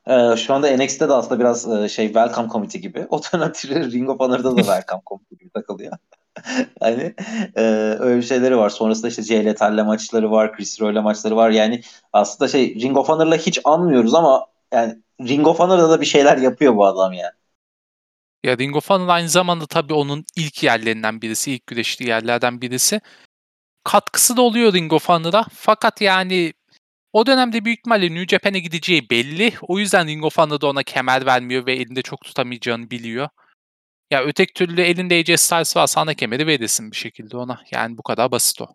e, şu anda NXT'de de aslında biraz e, şey Welcome Committee gibi. O dönem Ring of Honor'da da Welcome Committee gibi takılıyor. hani e, öyle şeyleri var. Sonrasında işte Jay Lethal'le maçları var, Chris Roy'le maçları var. Yani aslında şey Ring of Honor'la hiç anmıyoruz ama yani Ring of Honor'da da bir şeyler yapıyor bu adam yani. Ya Ring of Honor aynı zamanda tabii onun ilk yerlerinden birisi, ilk güreştiği yerlerden birisi. Katkısı da oluyor Ring of Honor'a. Fakat yani o dönemde büyük ihtimalle New Japan'e gideceği belli. O yüzden Ring of Honor'da ona kemer vermiyor ve elinde çok tutamayacağını biliyor. Ya öteki türlü elinde AJ Styles varsa ana kemeri verirsin bir şekilde ona. Yani bu kadar basit o.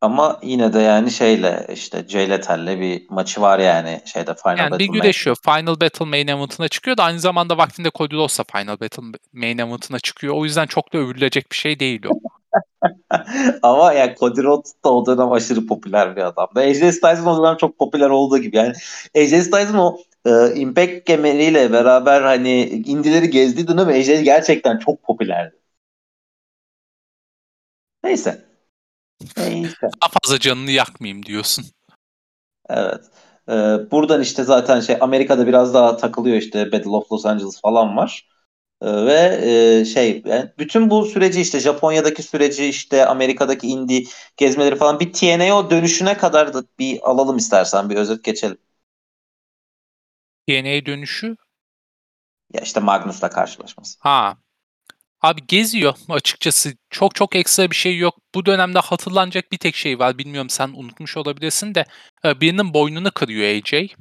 Ama yine de yani şeyle işte Jay Lethal'le bir maçı var yani şeyde Final yani Battle bir güreşiyor. Main. Final Battle Main Event'ına çıkıyor da aynı zamanda vaktinde Cody Rhodes da Final Battle Main Event'ına çıkıyor. O yüzden çok da övülecek bir şey değil o. Ama yani Cody Rhodes da o dönem aşırı popüler bir adam. AJ Styles'ın o dönem çok popüler olduğu gibi. Yani AJ Styles'ın o e, Impact kemeriyle beraber hani indileri gezdiği dönem AJ gerçekten çok popülerdi. Neyse. Neyse. Daha fazla canını yakmayayım diyorsun. Evet. Ee, buradan işte zaten şey Amerika'da biraz daha takılıyor işte Battle of Los Angeles falan var. Ee, ve e, şey yani bütün bu süreci işte Japonya'daki süreci işte Amerika'daki indie gezmeleri falan bir TNA dönüşüne kadar da bir alalım istersen bir özet geçelim. TNA dönüşü? Ya işte Magnus'la karşılaşması. Ha. Abi geziyor açıkçası. Çok çok ekstra bir şey yok. Bu dönemde hatırlanacak bir tek şey var. Bilmiyorum sen unutmuş olabilirsin de. E, birinin boynunu kırıyor AJ.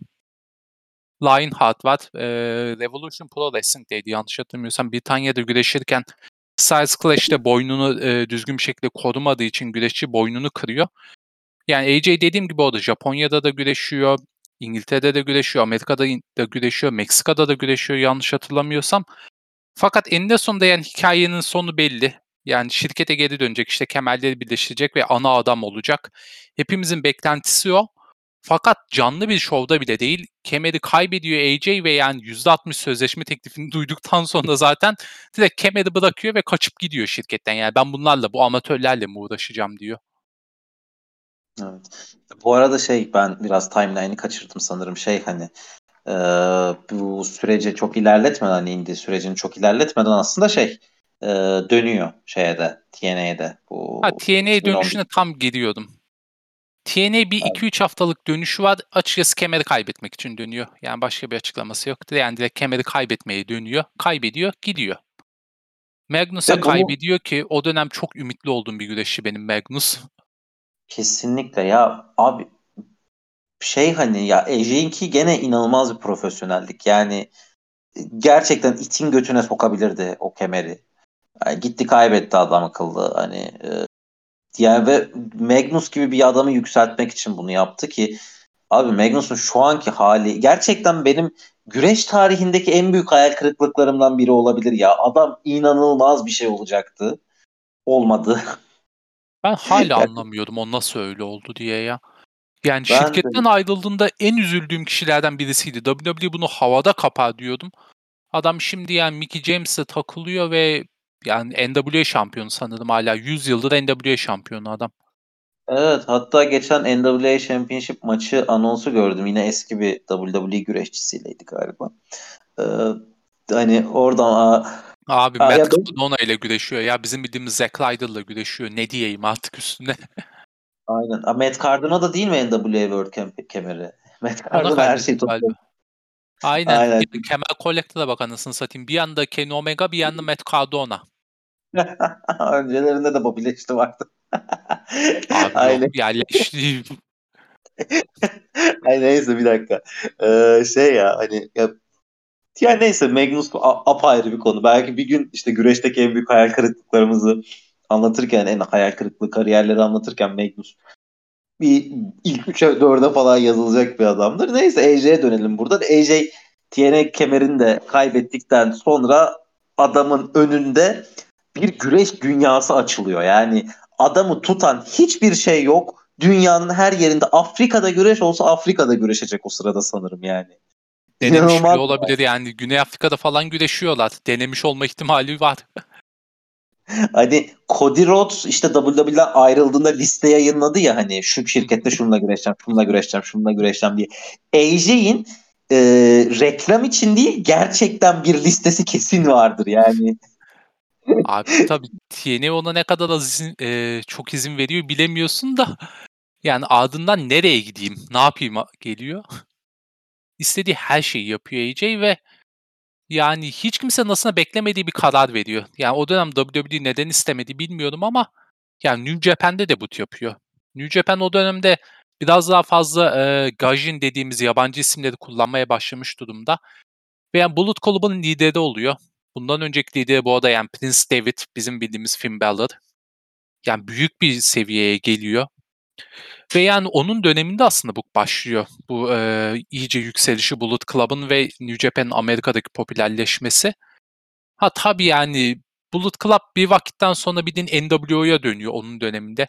Lionheart var. E, Revolution Pro Wrestling'deydi yanlış hatırlamıyorsam. Britanya'da güreşirken Styles Clash'te boynunu e, düzgün bir şekilde korumadığı için güreşçi boynunu kırıyor. Yani AJ dediğim gibi o da Japonya'da da güreşiyor. İngiltere'de de güreşiyor, Amerika'da da güreşiyor, Meksika'da da güreşiyor yanlış hatırlamıyorsam. Fakat eninde sonunda yani hikayenin sonu belli. Yani şirkete geri dönecek, işte kemerleri birleştirecek ve ana adam olacak. Hepimizin beklentisi o. Fakat canlı bir şovda bile değil. Kemeri kaybediyor AJ ve yani %60 sözleşme teklifini duyduktan sonra zaten direkt kemeri bırakıyor ve kaçıp gidiyor şirketten. Yani ben bunlarla, bu amatörlerle mi uğraşacağım diyor. Evet. Bu arada şey ben biraz timeline'ı kaçırdım sanırım şey hani e, bu süreci çok ilerletmeden hani indi sürecini çok ilerletmeden aslında şey e, dönüyor şeye de TNA'de. Bu ha, TNA dönüşüne tam giriyordum. TNA bir 2-3 haftalık dönüşü var. Açıkçası kemeri kaybetmek için dönüyor. Yani başka bir açıklaması yok. Yani direkt kemeri kaybetmeye dönüyor. Kaybediyor, gidiyor. Magnus'a kaybediyor ki o dönem çok ümitli olduğum bir güreşçi benim Magnus. Kesinlikle ya abi şey hani ya AJ'inki gene inanılmaz bir profesyonellik. Yani gerçekten itin götüne sokabilirdi o kemeri. Yani gitti kaybetti adam akıllı. Hani e, yani ve Magnus gibi bir adamı yükseltmek için bunu yaptı ki abi Magnus'un şu anki hali gerçekten benim güreş tarihindeki en büyük hayal kırıklıklarımdan biri olabilir ya. Adam inanılmaz bir şey olacaktı. Olmadı. Ben hala anlamıyordum o nasıl öyle oldu diye ya. Yani Ben de- şirketten ayrıldığında en üzüldüğüm kişilerden birisiydi. WWE bunu havada kapar diyordum. Adam şimdi yani Mickey James'e takılıyor ve yani NWA şampiyonu sanırım hala. 100 yıldır NWA şampiyonu adam. Evet hatta geçen NWA Championship maçı anonsu gördüm. Yine eski bir WWE güreşçisiyleydi galiba. Ee, hani oradan aa, Abi Aa, Matt Cardona ile güreşiyor. Ya bizim bildiğimiz Zack Ryder'la güreşiyor. Ne diyeyim artık üstüne. aynen. Aa, Matt Cardona da değil mi NWA World Cam- kemeri? Matt Ona Cardona her şeyi topluyor. Aynen. Aynen. Yani Kemal Collector'a bak anasını satayım. Bir yanda Kenny Omega bir yanda Matt Cardona. Öncelerinde de Bobby Lashley vardı. Abi Aynen. yok yerleşti. Ay neyse bir dakika. Ee, şey ya hani ya, ya neyse Magnus a- apayrı bir konu. Belki bir gün işte güreşteki en büyük hayal kırıklıklarımızı anlatırken en hayal kırıklığı kariyerleri anlatırken Magnus bir ilk 3'e 4'e falan yazılacak bir adamdır. Neyse AJ'ye dönelim burada. AJ TNA kemerini de kaybettikten sonra adamın önünde bir güreş dünyası açılıyor. Yani adamı tutan hiçbir şey yok. Dünyanın her yerinde Afrika'da güreş olsa Afrika'da güreşecek o sırada sanırım yani. Denemiş bile olabilir yani. Güney Afrika'da falan güreşiyorlar. Denemiş olma ihtimali var. Hani Cody Rhodes işte WWE'den ayrıldığında liste yayınladı ya hani şu şirkette şununla güreşeceğim, şununla güreşeceğim, şununla güreşeceğim diye. AJ'in e, reklam için değil gerçekten bir listesi kesin vardır yani. Abi tabii TNA ona ne kadar az izin, e, çok izin veriyor bilemiyorsun da yani ardından nereye gideyim, ne yapayım geliyor. İstediği her şeyi yapıyor AJ ve yani hiç kimsenin aslında beklemediği bir karar veriyor. Yani o dönem WWE neden istemedi bilmiyorum ama yani New Japan'de debut yapıyor. New Japan o dönemde biraz daha fazla e, Gaijin dediğimiz yabancı isimleri kullanmaya başlamış durumda. Ve yani Bullet Club'un lideri oluyor. Bundan önceki lideri bu arada yani Prince David bizim bildiğimiz Finn Balor. Yani büyük bir seviyeye geliyor. Ve yani onun döneminde aslında bu başlıyor. Bu e, iyice yükselişi Bullet Club'ın ve New Japan'ın Amerika'daki popülerleşmesi. Ha tabii yani Bullet Club bir vakitten sonra bildiğin NWO'ya dönüyor onun döneminde.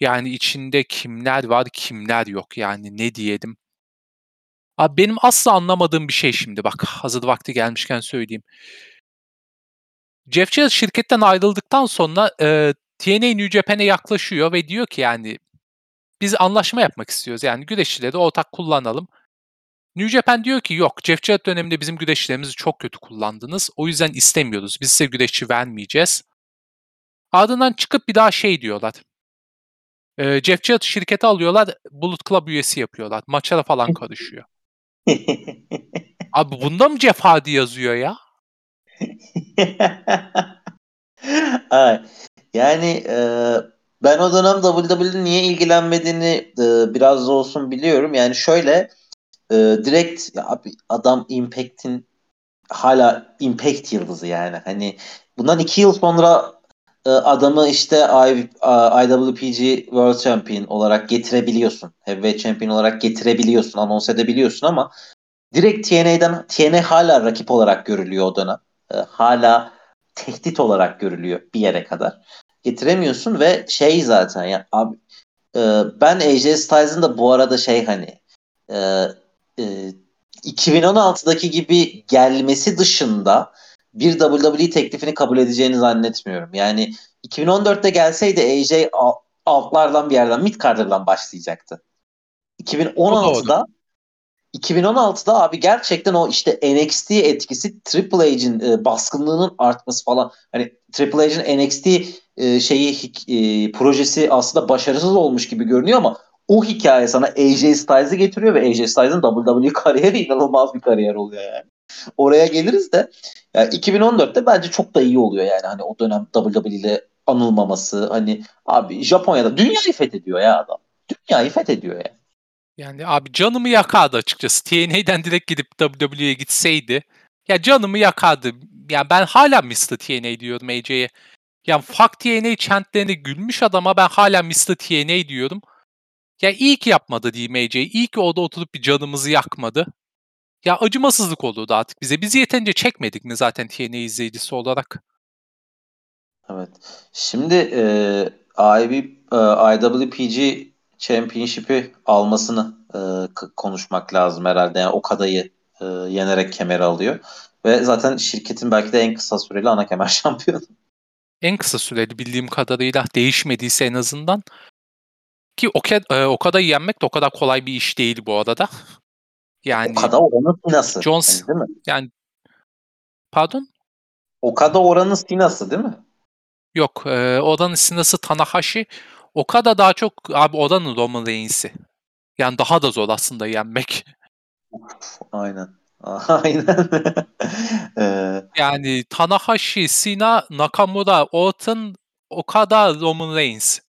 Yani içinde kimler var kimler yok yani ne diyelim. Abi benim asla anlamadığım bir şey şimdi bak hazır vakti gelmişken söyleyeyim. Jeff Jarrett şirketten ayrıldıktan sonra e, TNA New Japan'e yaklaşıyor ve diyor ki yani biz anlaşma yapmak istiyoruz. Yani güreşçileri ortak kullanalım. New Japan diyor ki yok Jeff Jarrett döneminde bizim güreşçilerimizi çok kötü kullandınız. O yüzden istemiyoruz. Biz size güreşçi vermeyeceğiz. Ardından çıkıp bir daha şey diyorlar. E, Jeff Jarrett şirkete alıyorlar. Bullet Club üyesi yapıyorlar. Maçlara falan karışıyor. Abi bunda mı Jeff Hardy yazıyor ya? Yani e, ben o dönem WWE'nin niye ilgilenmediğini e, biraz da olsun biliyorum. Yani şöyle e, direkt ya abi adam Impact'in hala Impact yıldızı yani. Hani bundan iki yıl sonra e, adamı işte I, a- IWPG World Champion olarak getirebiliyorsun. Heavyweight Champion olarak getirebiliyorsun, anons edebiliyorsun ama direkt TNA'den TNA hala rakip olarak görülüyor o dönem. E, hala tehdit olarak görülüyor bir yere kadar. Getiremiyorsun ve şey zaten ya abi e, ben AJ Styles'ın da bu arada şey hani e, e, 2016'daki gibi gelmesi dışında bir WWE teklifini kabul edeceğini zannetmiyorum. Yani 2014'te gelseydi AJ al- altlardan bir yerden mid carder'dan başlayacaktı. 2016'da 2016'da abi gerçekten o işte NXT etkisi Triple H'in e, baskınlığının artması falan hani Triple H'in NXT e, şeyi e, projesi aslında başarısız olmuş gibi görünüyor ama o hikaye sana AJ Styles'ı getiriyor ve AJ Styles'ın WWE kariyeri inanılmaz bir kariyer oluyor yani. Oraya geliriz de yani 2014'te bence çok da iyi oluyor yani hani o dönem WWE ile anılmaması hani abi Japonya'da dünyayı fethediyor ya adam. Dünyayı fethediyor ya. Yani abi canımı yakardı açıkçası. TNA'den direkt gidip WWE'ye gitseydi. Ya canımı yakardı. Ya ben hala Mr. TNA diyorum AJ'ye. Yani fuck TNA chantlerine gülmüş adama ben hala Mr. TNA diyorum. Ya iyi ki yapmadı AJ. İyi ki orada oturup bir canımızı yakmadı. Ya acımasızlık olurdu artık bize. Biz yeterince çekmedik mi zaten TNA izleyicisi olarak? Evet. Şimdi e, IB, e, IWPG Championship'i almasını e, konuşmak lazım herhalde. Yani o kadayı e, yenerek kemeri alıyor. Ve zaten şirketin belki de en kısa süreli ana kemer şampiyonu. En kısa süreli bildiğim kadarıyla değişmediyse en azından. Ki o, e, o kadar yenmek de o kadar kolay bir iş değil bu arada. Yani o kadar oranın sinası. Jones, yani, değil mi? Yani pardon? O kadar oranın sinası değil mi? Yok. E, oranın sinası Tanahashi. O kadar daha çok abi oranın Roman Reigns'i. Yani daha da zor aslında yenmek. Aynen. Aynen. ee... Yani Tanahashi, Sina, Nakamura, Orton, o kadar Roman Reigns.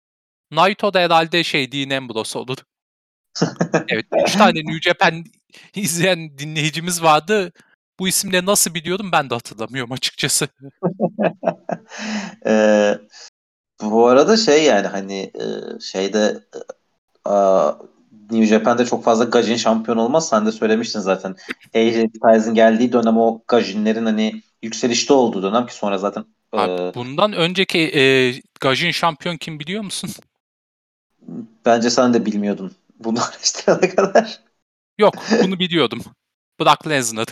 Naito da herhalde şey Dean Ambrose olur. evet. Üç tane New Japan izleyen dinleyicimiz vardı. Bu isimleri nasıl biliyorum ben de hatırlamıyorum açıkçası. ee, bu arada şey yani hani e, şeyde e, New Japan'de çok fazla Gajin şampiyon olmaz. Sen de söylemiştin zaten. AJ Styles'ın geldiği dönem o Gajinlerin hani yükselişte olduğu dönem ki sonra zaten Abi, e, bundan önceki e, Gajin şampiyon kim biliyor musun? Bence sen de bilmiyordun bunu araştırana kadar. Yok bunu biliyordum. Brock Lesnar.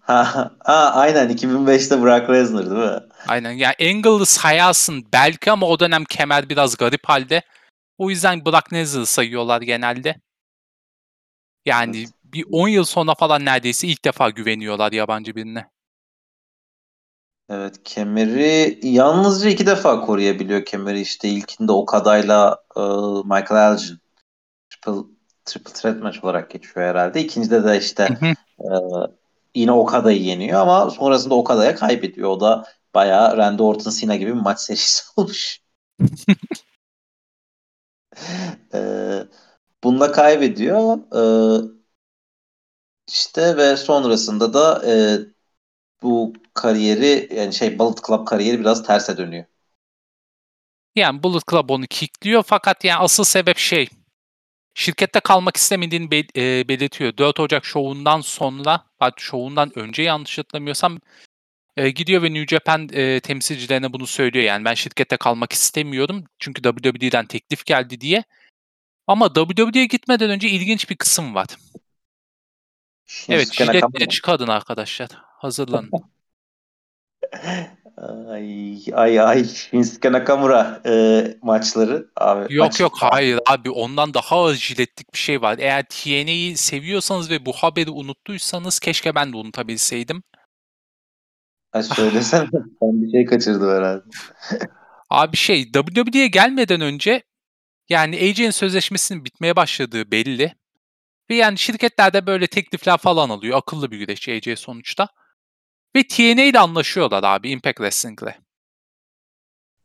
Ha, ha, aynen 2005'te Brock Lesnar değil mi? Aynen yani Angle'ı sayarsın belki ama o dönem kemer biraz garip halde. O yüzden Brock Lesnar'ı sayıyorlar genelde. Yani bir 10 yıl sonra falan neredeyse ilk defa güveniyorlar yabancı birine. Evet kemeri yalnızca iki defa koruyabiliyor kemeri işte ilkinde Okada'yla e, Michael Elgin triple, triple threat match olarak geçiyor herhalde. İkincide de işte e, yine Okada'yı yeniyor ama sonrasında Okada'ya kaybediyor. O da bayağı Randy Orton Cena gibi bir maç serisi olmuş. e, bunda kaybediyor. E, işte ve sonrasında da e, bu kariyeri yani şey Bullet Club kariyeri biraz terse dönüyor. Yani Bullet Club onu kickliyor fakat yani asıl sebep şey şirkette kalmak istemediğini bel- e, belirtiyor. 4 Ocak şovundan sonra, şovundan önce yanlış hatırlamıyorsam e, gidiyor ve New Japan e, temsilcilerine bunu söylüyor. Yani ben şirkette kalmak istemiyorum çünkü WWE'den teklif geldi diye. Ama WWE'ye gitmeden önce ilginç bir kısım var. evet, şiddetle çıkadın arkadaşlar. Hazırlanın. ay ay ay Shinsuke Nakamura e, maçları abi. Yok maç yok hayır abi ondan daha ağır jiletlik bir şey var. Eğer TNA'yı seviyorsanız ve bu haberi unuttuysanız keşke ben de unutabilseydim. Ha söylesene ben bir şey kaçırdım herhalde. abi şey WWE'ye gelmeden önce yani AJ'nin sözleşmesinin bitmeye başladığı belli. Ve yani şirketlerde böyle teklifler falan alıyor. Akıllı bir güreşçi AJ sonuçta. Ve TNA ile anlaşıyorlar abi Impact Wrestling'le.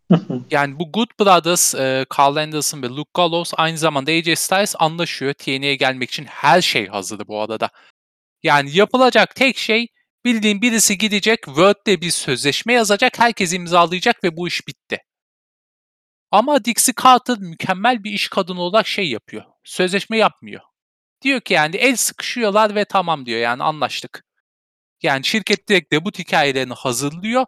yani bu Good Brothers, e, Carl Anderson ve Luke Gallows aynı zamanda AJ Styles anlaşıyor. TNA'ye gelmek için her şey hazırdı bu arada. Yani yapılacak tek şey bildiğin birisi gidecek, Word'de bir sözleşme yazacak, herkes imzalayacak ve bu iş bitti. Ama Dixie Carter mükemmel bir iş kadını olarak şey yapıyor. Sözleşme yapmıyor. Diyor ki yani el sıkışıyorlar ve tamam diyor yani anlaştık. Yani şirket direkt debut hikayelerini hazırlıyor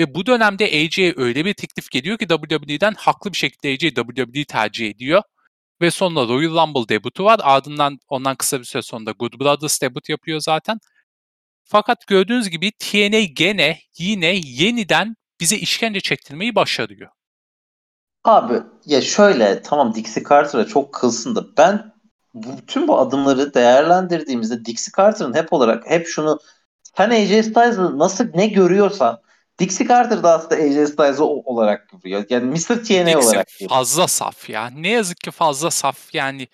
ve bu dönemde AJ'ye öyle bir teklif geliyor ki WWE'den haklı bir şekilde AJ WWE tercih ediyor. Ve sonra Royal Rumble debutu var. Ardından ondan kısa bir süre sonra Good Brothers debut yapıyor zaten. Fakat gördüğünüz gibi TNA gene yine yeniden bize işkence çektirmeyi başarıyor. Abi ya şöyle tamam Dixie Carter'a çok kılsın da ben bütün bu adımları değerlendirdiğimizde Dixie Carter'ın hep olarak hep şunu sen AJ Styles'ı nasıl ne görüyorsan Dixie Carter da aslında AJ Styles'ı olarak görüyor. Yani Mr. TNA Dixie olarak görüyor. fazla saf ya. Ne yazık ki fazla saf yani.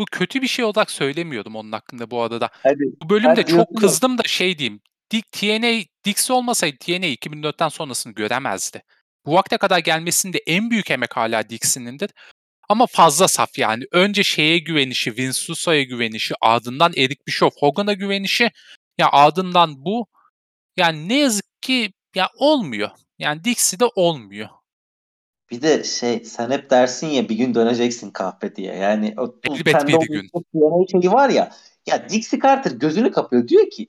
Bu kötü bir şey olarak söylemiyordum onun hakkında bu arada. Hadi, bu bölümde çok kızdım da şey diyeyim. Dick, TNA, Dixie olmasaydı TNA 2004'ten sonrasını göremezdi. Bu vakte kadar gelmesinde en büyük emek hala Dixie'nindir. Ama fazla saf yani. Önce şeye güvenişi, Vince Russo'ya güvenişi, ardından Eric Bischoff, Hogan'a güvenişi. Ya ardından bu yani ne yazık ki ya olmuyor. Yani Dixie'de olmuyor. Bir de şey sen hep dersin ya bir gün döneceksin kahpe diye. Yani o Elbet bir gün. O şeyi var ya. Ya Dixie Carter gözünü kapıyor. Diyor ki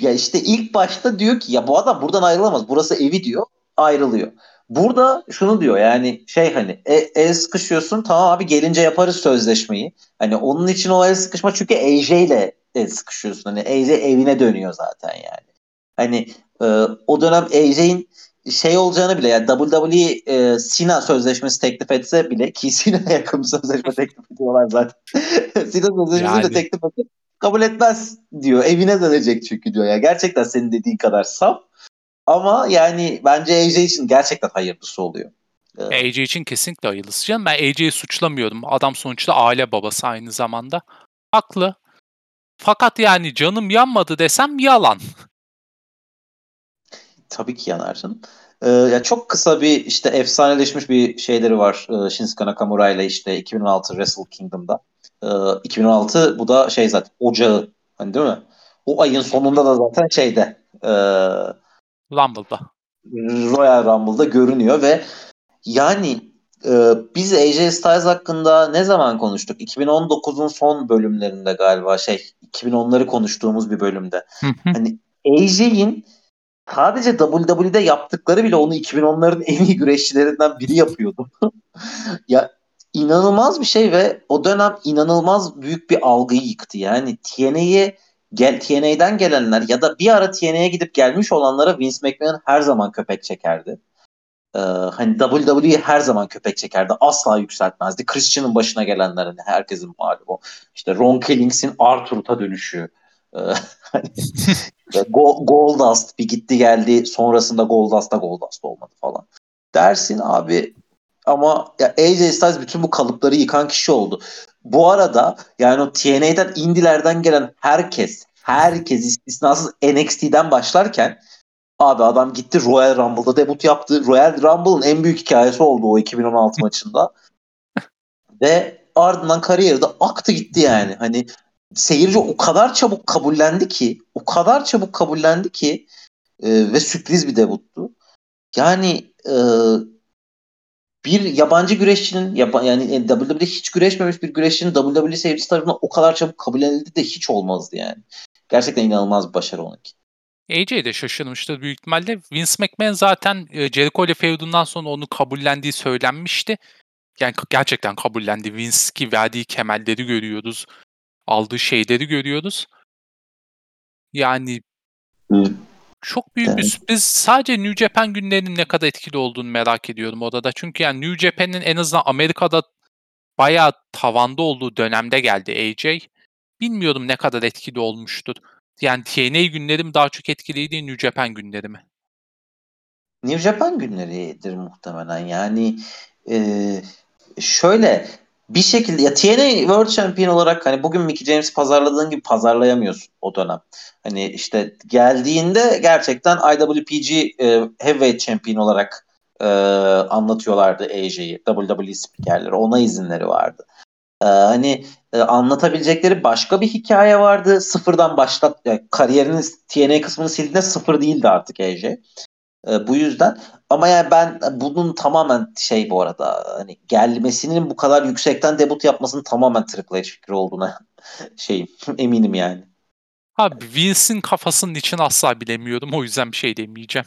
ya işte ilk başta diyor ki ya bu adam buradan ayrılamaz. Burası evi diyor. ayrılıyor. Burada şunu diyor yani şey hani e, el sıkışıyorsun tamam abi gelince yaparız sözleşmeyi. Hani onun için o el sıkışma çünkü AJ ile el sıkışıyorsun. Hani AJ evine dönüyor zaten yani. Hani e, o dönem AJ'in şey olacağını bile yani WWE e, Sina sözleşmesi teklif etse bile ki Sina'ya yakın bir sözleşme teklif ediyorlar zaten. Sina sözleşmesi yani. de teklif etse kabul etmez diyor. Evine dönecek çünkü diyor. Ya gerçekten senin dediğin kadar saf. Ama yani bence AJ için gerçekten hayırlısı oluyor. Ee, AJ için kesinlikle hayırlısı canım. Ben AJ'yi suçlamıyorum. Adam sonuçta aile babası aynı zamanda. Haklı. Fakat yani canım yanmadı desem yalan. Tabii ki yanar canım. Ee, ya çok kısa bir işte efsaneleşmiş bir şeyleri var e, Shinsuke Nakamura ile işte 2016 Wrestle Kingdom'da. Ee, 2016 bu da şey zaten ocağı hani değil mi? O ayın sonunda da zaten şeyde e, Rumble'da. Royal Rumble'da görünüyor ve yani e, biz AJ Styles hakkında ne zaman konuştuk? 2019'un son bölümlerinde galiba şey 2010'ları konuştuğumuz bir bölümde. hani AJ'in sadece WWE'de yaptıkları bile onu 2010'ların en iyi güreşçilerinden biri yapıyordu. ya inanılmaz bir şey ve o dönem inanılmaz büyük bir algıyı yıktı. Yani TNA'ye gel, TNA'den gelenler ya da bir ara TNA'ya gidip gelmiş olanlara Vince McMahon her zaman köpek çekerdi. Ee, hani WWE her zaman köpek çekerdi. Asla yükseltmezdi. Christian'ın başına gelenler hani herkesin malumu. İşte Ron Kellings'in Arthur'a dönüşü. Ee, hani Goldust bir gitti geldi. Sonrasında Goldust'ta Goldust olmadı falan. Dersin abi ama ya AJ Styles bütün bu kalıpları yıkan kişi oldu. Bu arada yani o TNA'den indilerden gelen herkes herkes istisnasız NXT'den başlarken abi adam gitti Royal Rumble'da debut yaptı. Royal Rumble'ın en büyük hikayesi oldu o 2016 maçında. Ve ardından kariyeri de aktı gitti yani. Hani seyirci o kadar çabuk kabullendi ki o kadar çabuk kabullendi ki e, ve sürpriz bir debuttu. Yani e, bir yabancı güreşçinin yaba, yani e, WWE'de hiç güreşmemiş bir güreşçinin WWE seyircisi tarafından o kadar çabuk kabul edildi de hiç olmazdı yani. Gerçekten inanılmaz bir başarı onunki. AJ de şaşırmıştır büyük ihtimalle. Vince McMahon zaten e, Jericho ile feudundan sonra onu kabullendiği söylenmişti. Yani gerçekten kabullendi. Vince ki verdiği kemelleri görüyoruz. Aldığı şeyleri görüyoruz. Yani çok büyük bir sürpriz. Sadece New Japan günlerinin ne kadar etkili olduğunu merak ediyorum orada. Çünkü yani New Japan'in en azından Amerika'da bayağı tavanda olduğu dönemde geldi AJ. Bilmiyorum ne kadar etkili olmuştur. Yani TNA günlerim daha çok etkiliydi New Japan günleri mi? New Japan günleridir muhtemelen. Yani e, şöyle bir şekilde ya TNA World Champion olarak hani bugün Mickey James pazarladığın gibi pazarlayamıyorsun o dönem. Hani işte geldiğinde gerçekten IWPG e, Heavyweight Champion olarak e, anlatıyorlardı AJ'yi. WWE spikerleri. Ona izinleri vardı. E, hani e, anlatabilecekleri başka bir hikaye vardı. Sıfırdan başlat yani kariyerinin TNA kısmını sildiğinde sıfır değildi artık AJ. E, bu yüzden ama yani ben bunun tamamen şey bu arada hani gelmesinin bu kadar yüksekten debut yapmasının tamamen Triple H fikri olduğuna şeyim eminim yani. Abi Vince'in kafasının için asla bilemiyorum o yüzden bir şey demeyeceğim.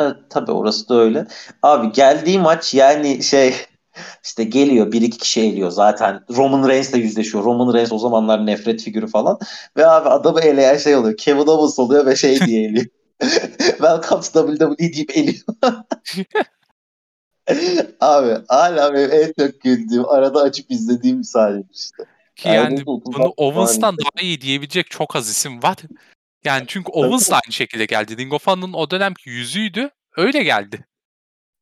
Evet tabii orası da öyle. Abi geldiği maç yani şey işte geliyor bir iki kişi eliyor zaten Roman Reigns'le yüzleşiyor. Roman Reigns o zamanlar nefret figürü falan. Ve abi adamı eleyen şey oluyor. Kevin Owens oluyor ve şey diye eliyor. Welcome to WWE deyip eliyor. Abi hala benim en çok güldüğüm arada açıp izlediğim sahne işte. Ki yani, yani bunu Owens'tan daha iyi diyebilecek çok az isim var. Yani çünkü Owens da aynı şekilde geldi. Ring of Honor'ın o dönemki yüzüydü. Öyle geldi.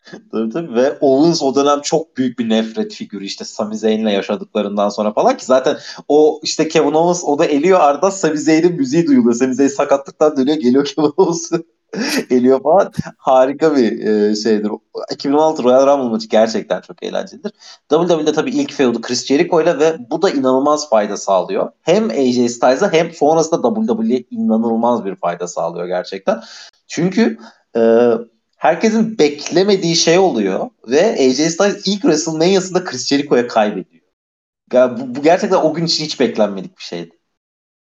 tabii tabii ve Owens o dönem çok büyük bir nefret figürü işte Sami Zayn'le yaşadıklarından sonra falan ki zaten o işte Kevin Owens o da eliyor arada Sami Zayn'in müziği duyuluyor. Sami Zayn sakatlıktan dönüyor geliyor Kevin Owens eliyor falan. Harika bir e, şeydir. 2016 Royal Rumble maçı gerçekten çok eğlencelidir. WWE'de tabii ilk feudu Chris Jericho ile ve bu da inanılmaz fayda sağlıyor. Hem AJ Styles'a hem sonrasında WWE'ye inanılmaz bir fayda sağlıyor gerçekten. Çünkü e, herkesin beklemediği şey oluyor ve AJ Styles ilk WrestleMania'sında Chris Jericho'ya kaybediyor. Bu, bu gerçekten o gün için hiç beklenmedik bir şeydi.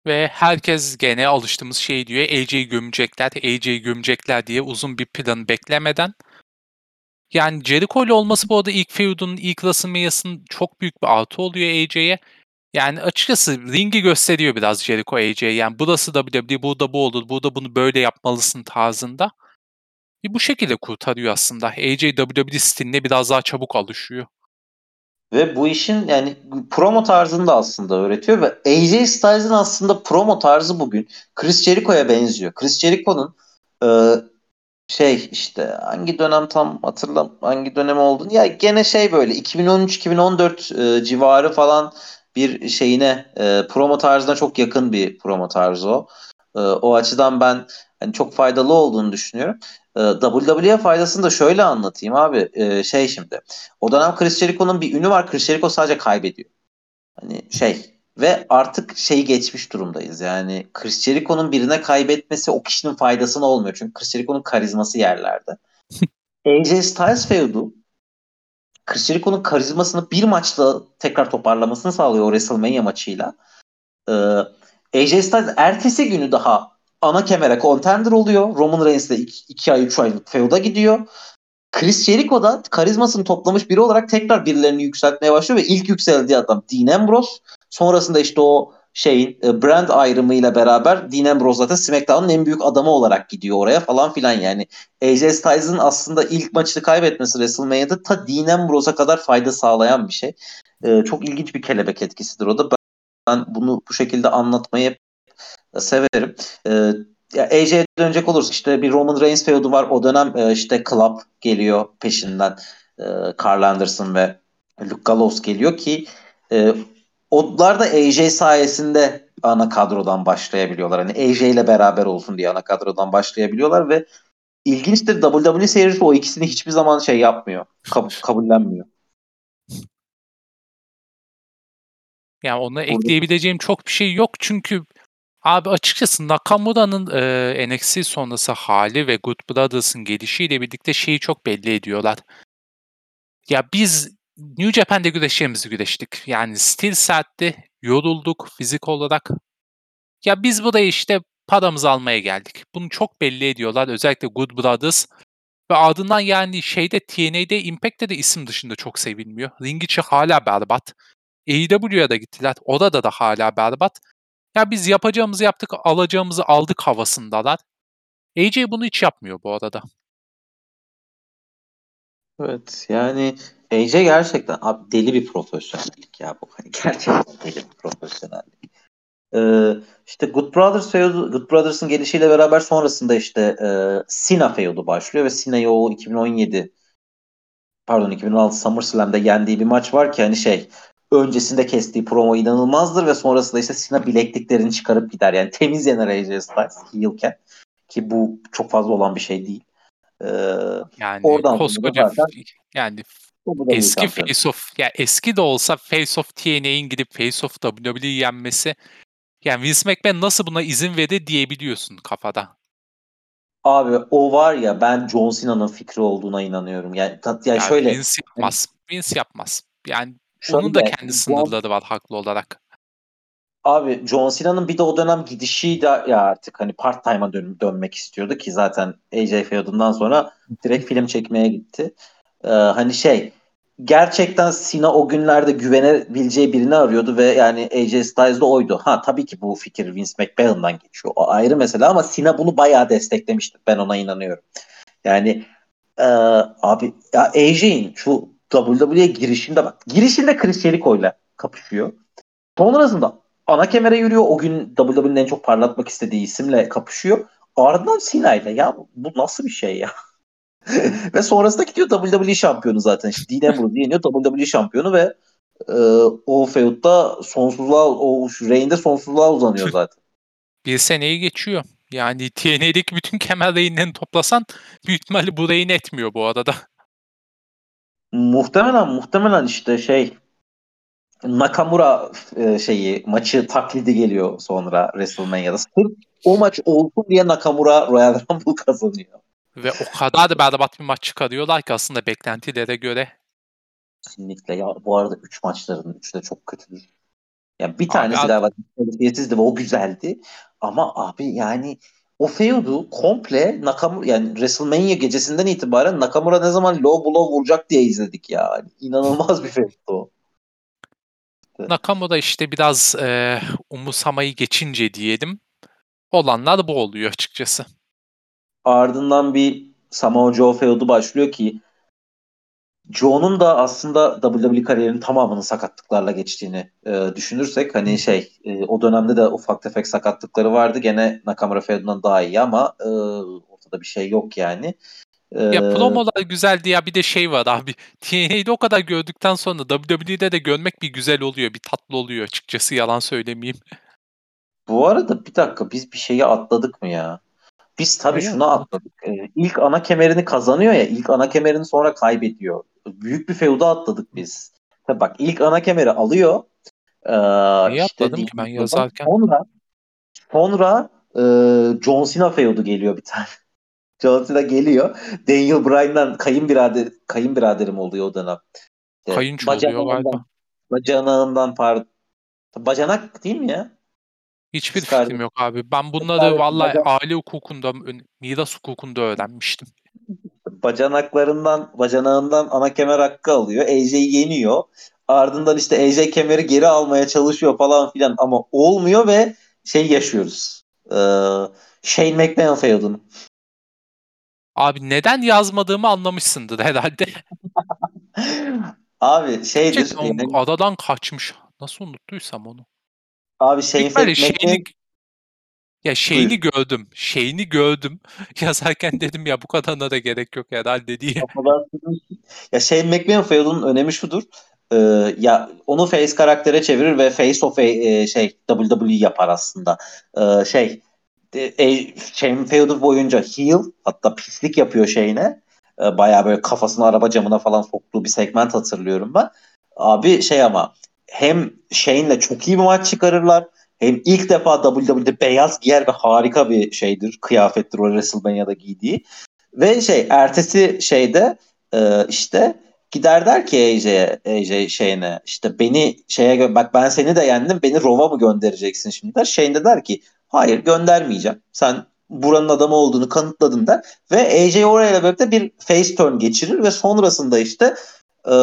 Ve herkes gene alıştığımız şey diyor. AJ'yi gömecekler, AJ'yi gömecekler diye uzun bir plan beklemeden. Yani Jericho ile olması bu arada ilk feud'un, ilk WrestleMania'sının çok büyük bir artı oluyor AJ'ye. Yani açıkçası ringi gösteriyor biraz Jericho AJ'ye. Yani burası WWE, burada bu olur, burada bunu böyle yapmalısın tarzında. Ve bu şekilde kurtarıyor aslında. AJ stiline biraz daha çabuk alışıyor. Ve bu işin yani promo tarzını da aslında öğretiyor ve AJ Styles'ın aslında promo tarzı bugün Chris Jericho'ya benziyor. Chris Jericho'nun e, şey işte hangi dönem tam hatırlam hangi dönem olduğunu ya gene şey böyle 2013-2014 e, civarı falan bir şeyine e, promo tarzına çok yakın bir promo tarzı o. E, o açıdan ben hani çok faydalı olduğunu düşünüyorum. E, WWE faydasını da şöyle anlatayım abi. E, şey şimdi. O dönem Chris Jericho'nun bir ünü var. Chris Jericho sadece kaybediyor. Hani şey ve artık şeyi geçmiş durumdayız. Yani Chris Jericho'nun birine kaybetmesi o kişinin faydasına olmuyor. Çünkü Chris Jericho'nun karizması yerlerde. AJ Styles feud'u Chris Jericho'nun karizmasını bir maçta tekrar toparlamasını sağlıyor o WrestleMania maçıyla. Ee, AJ Styles ertesi günü daha ana kemere contender oluyor. Roman Reigns'le 2 ay 3 aylık feud'a gidiyor. Chris Jericho da karizmasını toplamış biri olarak tekrar birilerini yükseltmeye başlıyor ve ilk yükseldiği adam Dean Ambrose. Sonrasında işte o şeyin e, brand ayrımıyla beraber Dean Ambrose zaten SmackDown'un en büyük adamı olarak gidiyor oraya falan filan yani. AJ Styles'ın aslında ilk maçını kaybetmesi WrestleMania'da ta Dean Ambrose'a kadar fayda sağlayan bir şey. Ee, çok ilginç bir kelebek etkisidir o da. Ben bunu bu şekilde anlatmayı severim. Ee, ya AJ'ye dönecek olursa işte bir Roman Reigns feud'u var. O dönem e, işte Club geliyor peşinden. E, Carl Anderson ve Luke Gallows geliyor ki e, onlar da AJ sayesinde ana kadrodan başlayabiliyorlar. Hani AJ ile beraber olsun diye ana kadrodan başlayabiliyorlar ve ilginçtir WWE seyircisi o ikisini hiçbir zaman şey yapmıyor. Kab- kabullenmiyor. Yani ona ekleyebileceğim çok bir şey yok çünkü abi açıkçası Nakamura'nın e, NXT sonrası hali ve Good Brothers'ın gelişiyle birlikte şeyi çok belli ediyorlar. Ya biz New Japan'de güreşlerimizi güreştik. Yani stil sertti, yorulduk fizik olarak. Ya biz buraya işte paramızı almaya geldik. Bunu çok belli ediyorlar. Özellikle Good Brothers. Ve ardından yani şeyde TNA'de Impact'te de isim dışında çok sevilmiyor. Ring içi hala berbat. AEW'ya da gittiler. Orada da hala berbat. Ya biz yapacağımızı yaptık, alacağımızı aldık havasındalar. AJ bunu hiç yapmıyor bu arada. Evet yani AJ gerçekten abi deli bir profesyonellik ya bu. Hani gerçekten deli bir profesyonellik. Ee, işte Good Brothers feudu, Good Brothers'ın gelişiyle beraber sonrasında işte e, Cena feudu başlıyor ve Cena'yı o 2017 pardon 2016 SummerSlam'da yendiği bir maç var ki hani şey öncesinde kestiği promo inanılmazdır ve sonrasında işte Cena bilekliklerini çıkarıp gider. Yani temiz yener AJ Styles heelken ki bu çok fazla olan bir şey değil. Ee, yani oradan koskoca zaten, yani eski Face of ya yani eski de olsa Face of TNA'in gidip Face of WWE'yi yenmesi yani Vince McMahon nasıl buna izin verdi diyebiliyorsun kafada. Abi o var ya ben John Cena'nın fikri olduğuna inanıyorum. Yani, yani, yani şöyle Vince yapmaz. Vince yapmaz. Yani şöyle, onun da kendi sınırları John, var haklı olarak. Abi John Cena'nın bir de o dönem gidişi de ya artık hani part time'a dön, dönmek istiyordu ki zaten AJ Feud'undan sonra direkt film çekmeye gitti. Ee, hani şey gerçekten Cena o günlerde güvenebileceği birini arıyordu ve yani AJ Styles de oydu. Ha tabii ki bu fikir Vince McMahon'dan geçiyor. O ayrı mesele ama Cena bunu bayağı desteklemişti. Ben ona inanıyorum. Yani e, abi ya AJ'in şu WWE'ye girişinde bak. Girişinde Chris Jericho'yla kapışıyor. Sonrasında ana kemere yürüyor. O gün WWE'nin en çok parlatmak istediği isimle kapışıyor. Ardından Cena ile ya bu nasıl bir şey ya? ve sonrasında gidiyor WWE şampiyonu zaten. İşte Dean Ambrose yeniyor WWE şampiyonu ve e, o feudda sonsuzluğa o reign'de sonsuzluğa uzanıyor zaten. Bir seneyi geçiyor. Yani TNA'deki bütün kemer reynlerini toplasan büyük ihtimalle bu reign etmiyor bu arada. Muhtemelen muhtemelen işte şey Nakamura e, şeyi maçı taklidi geliyor sonra WrestleMania'da. Sırf o maç olsun diye Nakamura Royal Rumble kazanıyor. Ve o kadar da berbat bir maç çıkarıyorlar ki aslında beklentilere göre. Kesinlikle. Ya bu arada 3 maçların 3'ü de çok kötüdür. Yani bir tanesi Abi, galiba diskalifiyesizdi ve o güzeldi. Ama abi yani o feud'u komple Nakamura yani WrestleMania gecesinden itibaren Nakamura ne zaman low blow vuracak diye izledik ya. Yani inanılmaz bir feud'u o. Nakamura işte biraz e, umursamayı geçince diyelim. Olanlar bu oluyor açıkçası. Ardından bir Samoa Joe feud'u başlıyor ki Joe'nun da aslında WWE kariyerinin tamamının sakatlıklarla geçtiğini e, düşünürsek hani şey e, o dönemde de ufak tefek sakatlıkları vardı. Gene Nakamura feud'undan daha iyi ama e, ortada bir şey yok yani. E, Ya promolar güzeldi ya bir de şey var abi. TNA'de o kadar gördükten sonra WWE'de de görmek bir güzel oluyor. Bir tatlı oluyor açıkçası yalan söylemeyeyim. Bu arada bir dakika biz bir şeyi atladık mı ya? Biz tabii Neyi şunu atladık. Ee, ilk ana kemerini kazanıyor ya. ilk ana kemerini sonra kaybediyor. Büyük bir feuda atladık biz. Tabii bak ilk ana kemeri alıyor. Ee, Neyi işte atladım ki ben yazarken? Sonra sonra e, John Cena feudu geliyor bir tane. John Cena geliyor. Daniel Bryan'dan kayınbirader kayınbiraderim oluyor o dönem. İşte Kayınço oluyor galiba. Bacanağından pardon. Bacanak değil mi ya? Hiçbir Kız kardeş. fikrim yok abi. Ben bunları vallahi bacak- aile hukukunda, miras hukukunda öğrenmiştim. bacanaklarından bacanağından ana kemer hakkı alıyor. AJ'yi yeniyor. Ardından işte AJ kemeri geri almaya çalışıyor falan filan ama olmuyor ve şey yaşıyoruz. Ee, Shane McMahon feudunu. Abi neden yazmadığımı anlamışsındır herhalde. Abi şeydir. Gerçekten o adadan kaçmış. Nasıl unuttuysam onu. Abi böyle McMahon şeyini ya şeyini gördüm. Şeyini gördüm. Yazarken dedim ya bu kadarına da gerek yok herhalde diye. Ya Shane McMahon feudunun önemi şudur. Ee, ya onu face karaktere çevirir ve face of e, şey WWE yapar aslında. Ee, şey e, Shane feudu boyunca heel hatta pislik yapıyor şeyine. Ee, bayağı böyle kafasını araba camına falan soktuğu bir segment hatırlıyorum ben. Abi şey ama hem Shane'le çok iyi bir maç çıkarırlar. Hem ilk defa WWE'de beyaz giyer ve harika bir şeydir. Kıyafettir o WrestleMania'da giydiği. Ve şey ertesi şeyde e, işte gider der ki AJ'ye AJ şeyine işte beni şeye bak ben seni de yendim beni Rova mı göndereceksin şimdi der. Shane de der ki hayır göndermeyeceğim. Sen buranın adamı olduğunu kanıtladın der. Ve AJ orayla birlikte bir face turn geçirir ve sonrasında işte e,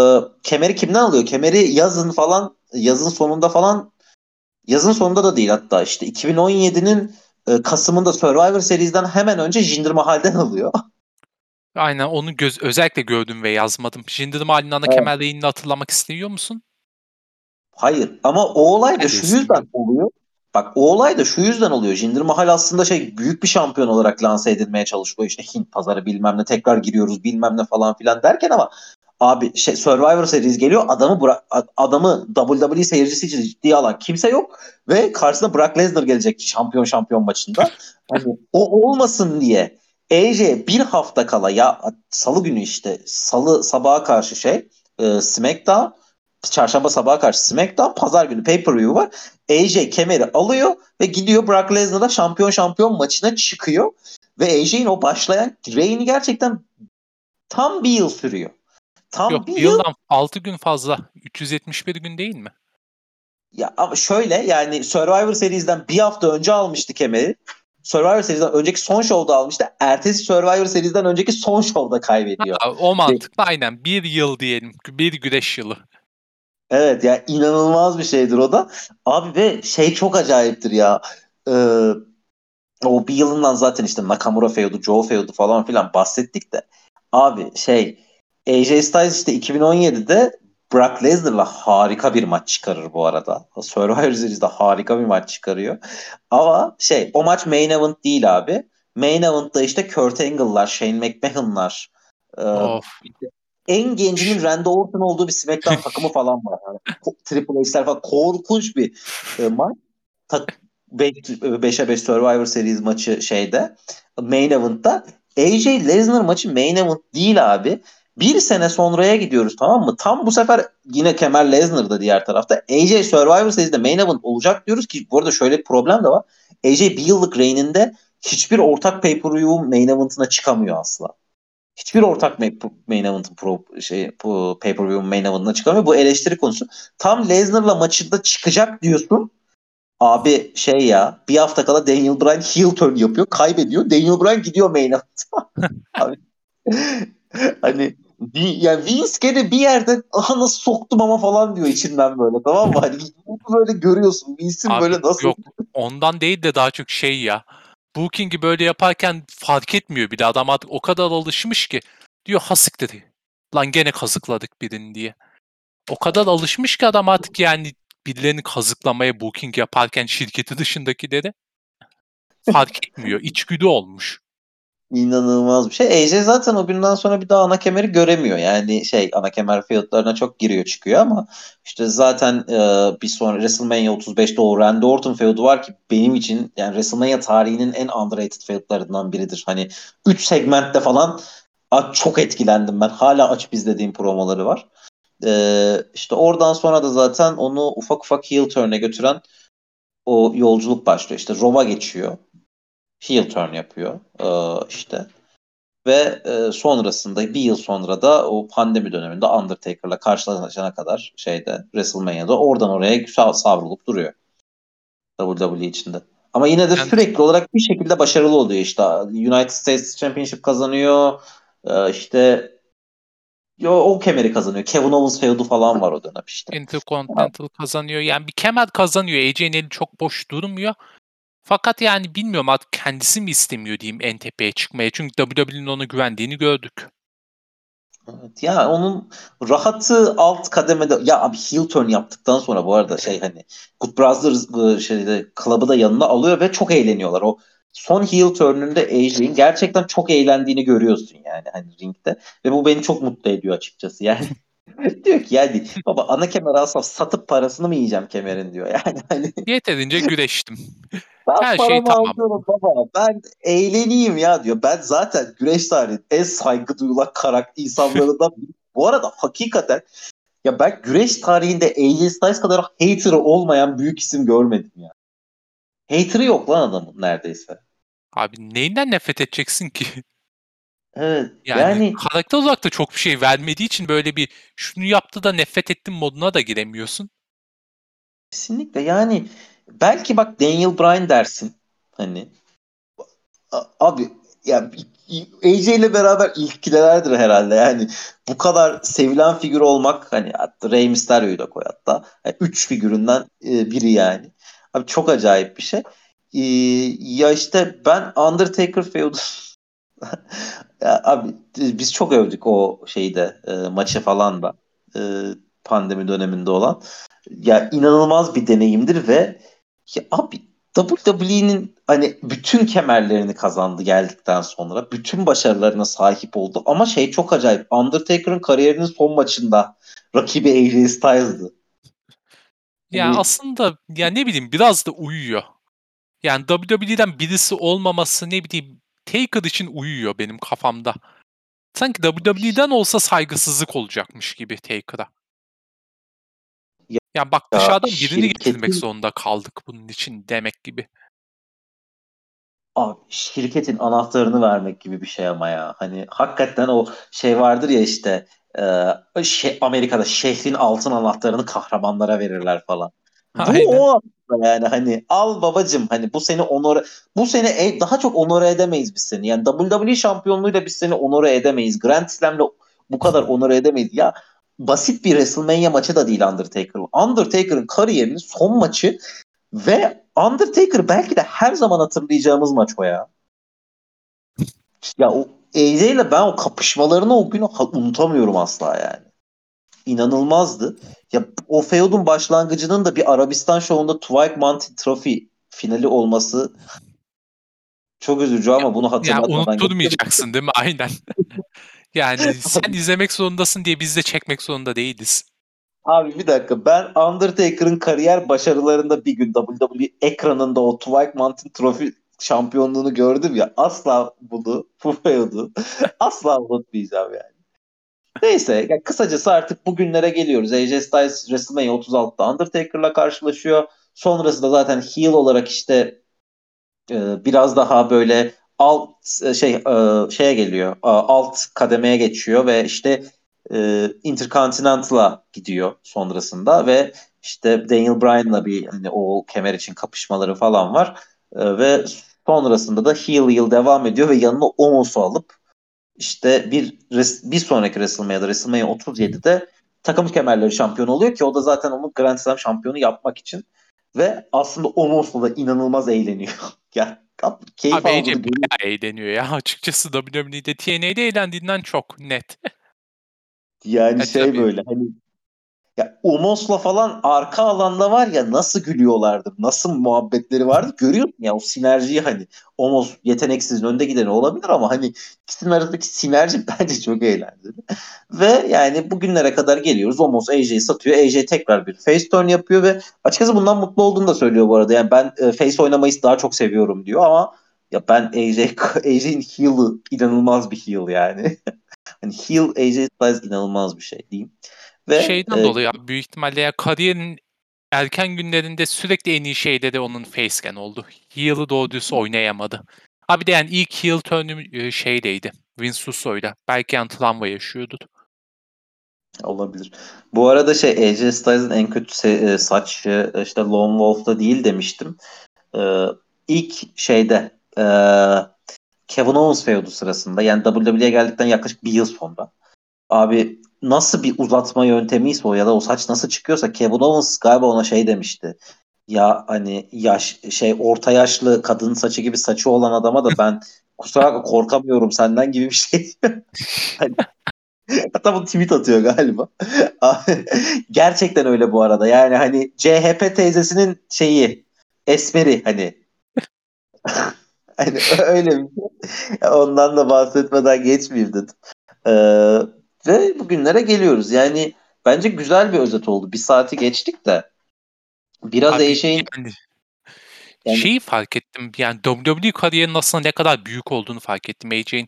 kemeri kimden alıyor? Kemeri yazın falan yazın sonunda falan yazın sonunda da değil hatta işte 2017'nin e, Kasım'ında Survivor Series'den hemen önce Jinder Mahal'den alıyor. Aynen onu göz özellikle gördüm ve yazmadım. Jinder Mahal'in ana Evet. kemer reyini hatırlamak istiyor musun? Hayır ama o olay da şu yüzden oluyor. Bak o olay da şu yüzden oluyor. Jinder Mahal aslında şey büyük bir şampiyon olarak lanse edilmeye çalışıyor. İşte Hint pazarı bilmem ne tekrar giriyoruz bilmem ne falan filan derken ama abi şey Survivor Series geliyor adamı bıra- adamı WWE seyircisi için ciddiye alan kimse yok ve karşısına Brock Lesnar gelecek şampiyon şampiyon maçında. Hani o olmasın diye AJ bir hafta kala ya salı günü işte salı sabaha karşı şey e, SmackDown çarşamba sabaha karşı SmackDown pazar günü pay-per-view var. AJ kemeri alıyor ve gidiyor Brock Lesnar'la şampiyon şampiyon maçına çıkıyor. Ve AJ'in o başlayan reigni gerçekten tam bir yıl sürüyor. Tam Yok bir yıl yıldan 6 gün fazla. 371 gün değil mi? Ya ama şöyle yani Survivor Series'den bir hafta önce almıştı kemeri. Survivor Series'den önceki son şovda almıştı. Ertesi Survivor Series'den önceki son şovda kaybediyor. Ha, o mantıklı aynen. Bir yıl diyelim. Bir güreş yılı. Evet ya inanılmaz bir şeydir o da. Abi ve şey çok acayiptir ya. Ee, o bir yılından zaten işte Nakamura feudu, Joe feudu falan filan bahsettik de. Abi şey AJ Styles işte 2017'de Brock Lesnar'la harika bir maç çıkarır bu arada. Survivor Series'de harika bir maç çıkarıyor. Ama şey o maç main event değil abi. Main event'ta işte Kurt Angle'lar, Shane McMahon'lar, e, Of. en gencinin Randy Orton olduğu bir SmackDown takımı falan var. Yani, Triple H'ler falan korkunç bir e, maç. Tak 5'e 5 Survivor Series maçı şeyde main event'ta. AJ Lesnar maçı main event değil abi. Bir sene sonraya gidiyoruz tamam mı? Tam bu sefer yine Kemal Lesnar'da diğer tarafta. AJ Survivor Series'de main event olacak diyoruz ki bu arada şöyle bir problem de var. AJ bir yıllık reign'inde hiçbir ortak pay-per-view main event'ına çıkamıyor asla. Hiçbir ortak main, event'ın pro, şey, pay-per-view main event'ına çıkamıyor. Bu eleştiri konusu. Tam Lesnar'la maçında çıkacak diyorsun. Abi şey ya bir hafta kala Daniel Bryan heel turn yapıyor. Kaybediyor. Daniel Bryan gidiyor main event'a. Abi, hani yani Vince gene bir yerde aha nasıl soktum ama falan diyor içinden böyle tamam mı? Hani böyle görüyorsun Vince'in böyle nasıl yok ondan değil de daha çok şey ya. Booking'i böyle yaparken fark etmiyor bile adam artık o kadar alışmış ki diyor hasık dedi. Lan gene kazıkladık birini diye. O kadar alışmış ki adam artık yani birilerini kazıklamaya booking yaparken şirketi dışındakileri fark etmiyor. İçgüdü olmuş. İnanılmaz bir şey. AJ zaten o günden sonra bir daha ana kemeri göremiyor. Yani şey ana kemer fiyatlarına çok giriyor çıkıyor ama işte zaten e, bir sonra WrestleMania 35'te o Randy Orton feudu var ki benim için yani WrestleMania tarihinin en underrated feudlarından biridir. Hani 3 segmentte falan çok etkilendim ben. Hala açıp izlediğim promoları var. E, işte oradan sonra da zaten onu ufak ufak heel turn'e götüren o yolculuk başlıyor. İşte Rov'a geçiyor heel turn yapıyor e, işte. Ve e, sonrasında bir yıl sonra da o pandemi döneminde Undertaker'la karşılaşana kadar şeyde WrestleMania'da oradan oraya savrulup duruyor. WWE içinde. Ama yine de yani, sürekli olarak bir şekilde başarılı oluyor işte. United States Championship kazanıyor. E, işte Yo, o kemeri kazanıyor. Kevin Owens feudu falan var o dönem işte. Intercontinental kazanıyor. Yani bir kemer kazanıyor. AJ'nin eli çok boş durmuyor. Fakat yani bilmiyorum artık kendisi mi istemiyor diyeyim en tepeye çıkmaya. Çünkü WWE'nin ona güvendiğini gördük. Evet, ya onun rahatı alt kademede ya abi heel turn yaptıktan sonra bu arada şey hani Good Brothers ıı, şeyde club'ı da yanına alıyor ve çok eğleniyorlar. O son heel turn'ünde AJ'in gerçekten çok eğlendiğini görüyorsun yani hani ringde ve bu beni çok mutlu ediyor açıkçası. Yani diyor ki yani baba ana kemer alsam satıp parasını mı yiyeceğim kemerin diyor yani. Hani... Yeterince güreştim. Ben Her şey tamam. baba. Ben eğleneyim ya diyor. Ben zaten güreş tarihinin en saygı duyulan karakter insanlarından Bu arada hakikaten ya ben güreş tarihinde AJ Styles kadar hater'ı olmayan büyük isim görmedim ya. Hater'ı yok lan adamın neredeyse. Abi neyinden nefret edeceksin ki? Evet. Yani, yani karakter olarak da çok bir şey vermediği için böyle bir şunu yaptı da nefret ettim moduna da giremiyorsun. Kesinlikle yani belki bak Daniel Bryan dersin hani abi yani AJ ile beraber ilkilerdir herhalde yani bu kadar sevilen figür olmak hani hatta Rey Mysterio'yu da koy hatta yani üç figüründen e, biri yani abi çok acayip bir şey ee, ya işte ben Undertaker feud ya abi biz çok övdük o şeyde e, maçı falan da e, pandemi döneminde olan ya inanılmaz bir deneyimdir ve ya abi WWE'nin hani bütün kemerlerini kazandı geldikten sonra. Bütün başarılarına sahip oldu. Ama şey çok acayip. Undertaker'ın kariyerinin son maçında rakibi AJ Styles'dı. Ya yani aslında ya ne bileyim biraz da uyuyor. Yani WWE'den birisi olmaması ne bileyim Taker için uyuyor benim kafamda. Sanki WWE'den olsa saygısızlık olacakmış gibi Taker'a. Yani bak ya, dışarıdan birini şirketin... getirmek zorunda kaldık bunun için demek gibi. Abi şirketin anahtarını vermek gibi bir şey ama ya. Hani hakikaten o şey vardır ya işte e, şey, Amerika'da şehrin altın anahtarını kahramanlara verirler falan. Aynen. Bu o yani hani al babacım hani bu seni onore bu seni e, daha çok onore edemeyiz biz seni. Yani WWE şampiyonluğuyla biz seni onore edemeyiz. Grand Slam'le bu kadar onore edemeyiz. Ya basit bir WrestleMania maçı da değil Undertaker. Undertaker'ın kariyerinin son maçı ve Undertaker belki de her zaman hatırlayacağımız maç o ya. Ya o AJ ile ben o kapışmalarını o günü unutamıyorum asla yani. İnanılmazdı. Ya o feudun başlangıcının da bir Arabistan şovunda Twilight Mountain Trophy finali olması çok üzücü ama bunu hatırlatmadan... Ya unutturmayacaksın değil mi? Aynen. Yani sen izlemek zorundasın diye biz de çekmek zorunda değiliz. Abi bir dakika ben Undertaker'ın kariyer başarılarında bir gün WWE ekranında o Twilight Mountain Trophy şampiyonluğunu gördüm ya asla bunu bu feudu asla unutmayacağım yani. Neyse yani kısacası artık bugünlere geliyoruz. AJ Styles WrestleMania 36'da Undertaker'la karşılaşıyor. Sonrasında zaten heel olarak işte e, biraz daha böyle alt şey e, şeye geliyor. Alt kademeye geçiyor ve işte e, Intercontinental'a gidiyor sonrasında ve işte Daniel Bryan'la bir hani o kemer için kapışmaları falan var. E, ve sonrasında da heel yıl devam ediyor ve yanına Omos'u alıp işte bir bir sonraki WrestleMania'da WrestleMania 37'de takım kemerleri şampiyon oluyor ki o da zaten onu Grand Slam şampiyonu yapmak için ve aslında Omos'la da inanılmaz eğleniyor. yani keyif Abi AJ bayağı eğleniyor ya açıkçası WWE'de TNA'de eğlendiğinden çok net. Yani evet, şey tabii. böyle hani ya Omos'la falan arka alanda var ya nasıl gülüyorlardı, nasıl muhabbetleri vardı görüyorsun ya o sinerjiyi hani Omos yeteneksiz önde gideni olabilir ama hani ikisinin arasındaki sinerji bence çok eğlenceli. ve yani bugünlere kadar geliyoruz. Omos AJ'yi satıyor. AJ tekrar bir face turn yapıyor ve açıkçası bundan mutlu olduğunu da söylüyor bu arada. Yani ben e, face oynamayı daha çok seviyorum diyor ama ya ben AJ AJ'in heel'ı inanılmaz bir heel yani. hani heel AJ Styles inanılmaz bir şey diyeyim. Ve, Şeyden e, dolayı abi büyük ihtimalle ya kariyerinin erken günlerinde sürekli en iyi şeyde de onun facegen oldu. Heel'ı doğru düz oynayamadı. Abi de yani ilk heel turn'ü şeydeydi. Vince Russo'yla. Belki Antlanva yaşıyordu. Olabilir. Bu arada şey AJ Styles'ın en kötü e, saç işte Lone Wolf'ta değil demiştim. Ee, ilk şeyde e, Kevin Owens feudu sırasında yani WWE'ye geldikten yaklaşık bir yıl sonra abi nasıl bir uzatma yöntemiyse o ya da o saç nasıl çıkıyorsa Kevin Owens galiba ona şey demişti. Ya hani yaş şey orta yaşlı kadın saçı gibi saçı olan adama da ben kusura korkamıyorum senden gibi bir şey. hani, hatta bu tweet atıyor galiba. Gerçekten öyle bu arada. Yani hani CHP teyzesinin şeyi esmeri hani. hani öyle bir şey. Ondan da bahsetmeden geçmeyeyim dedim. Ee, ve bugünlere geliyoruz. Yani bence güzel bir özet oldu. Bir saati geçtik de. Biraz Abi, Eşeğin... Yani, yani... Şeyi fark ettim. Yani WWE kariyerinin aslında ne kadar büyük olduğunu fark ettim AJ'in.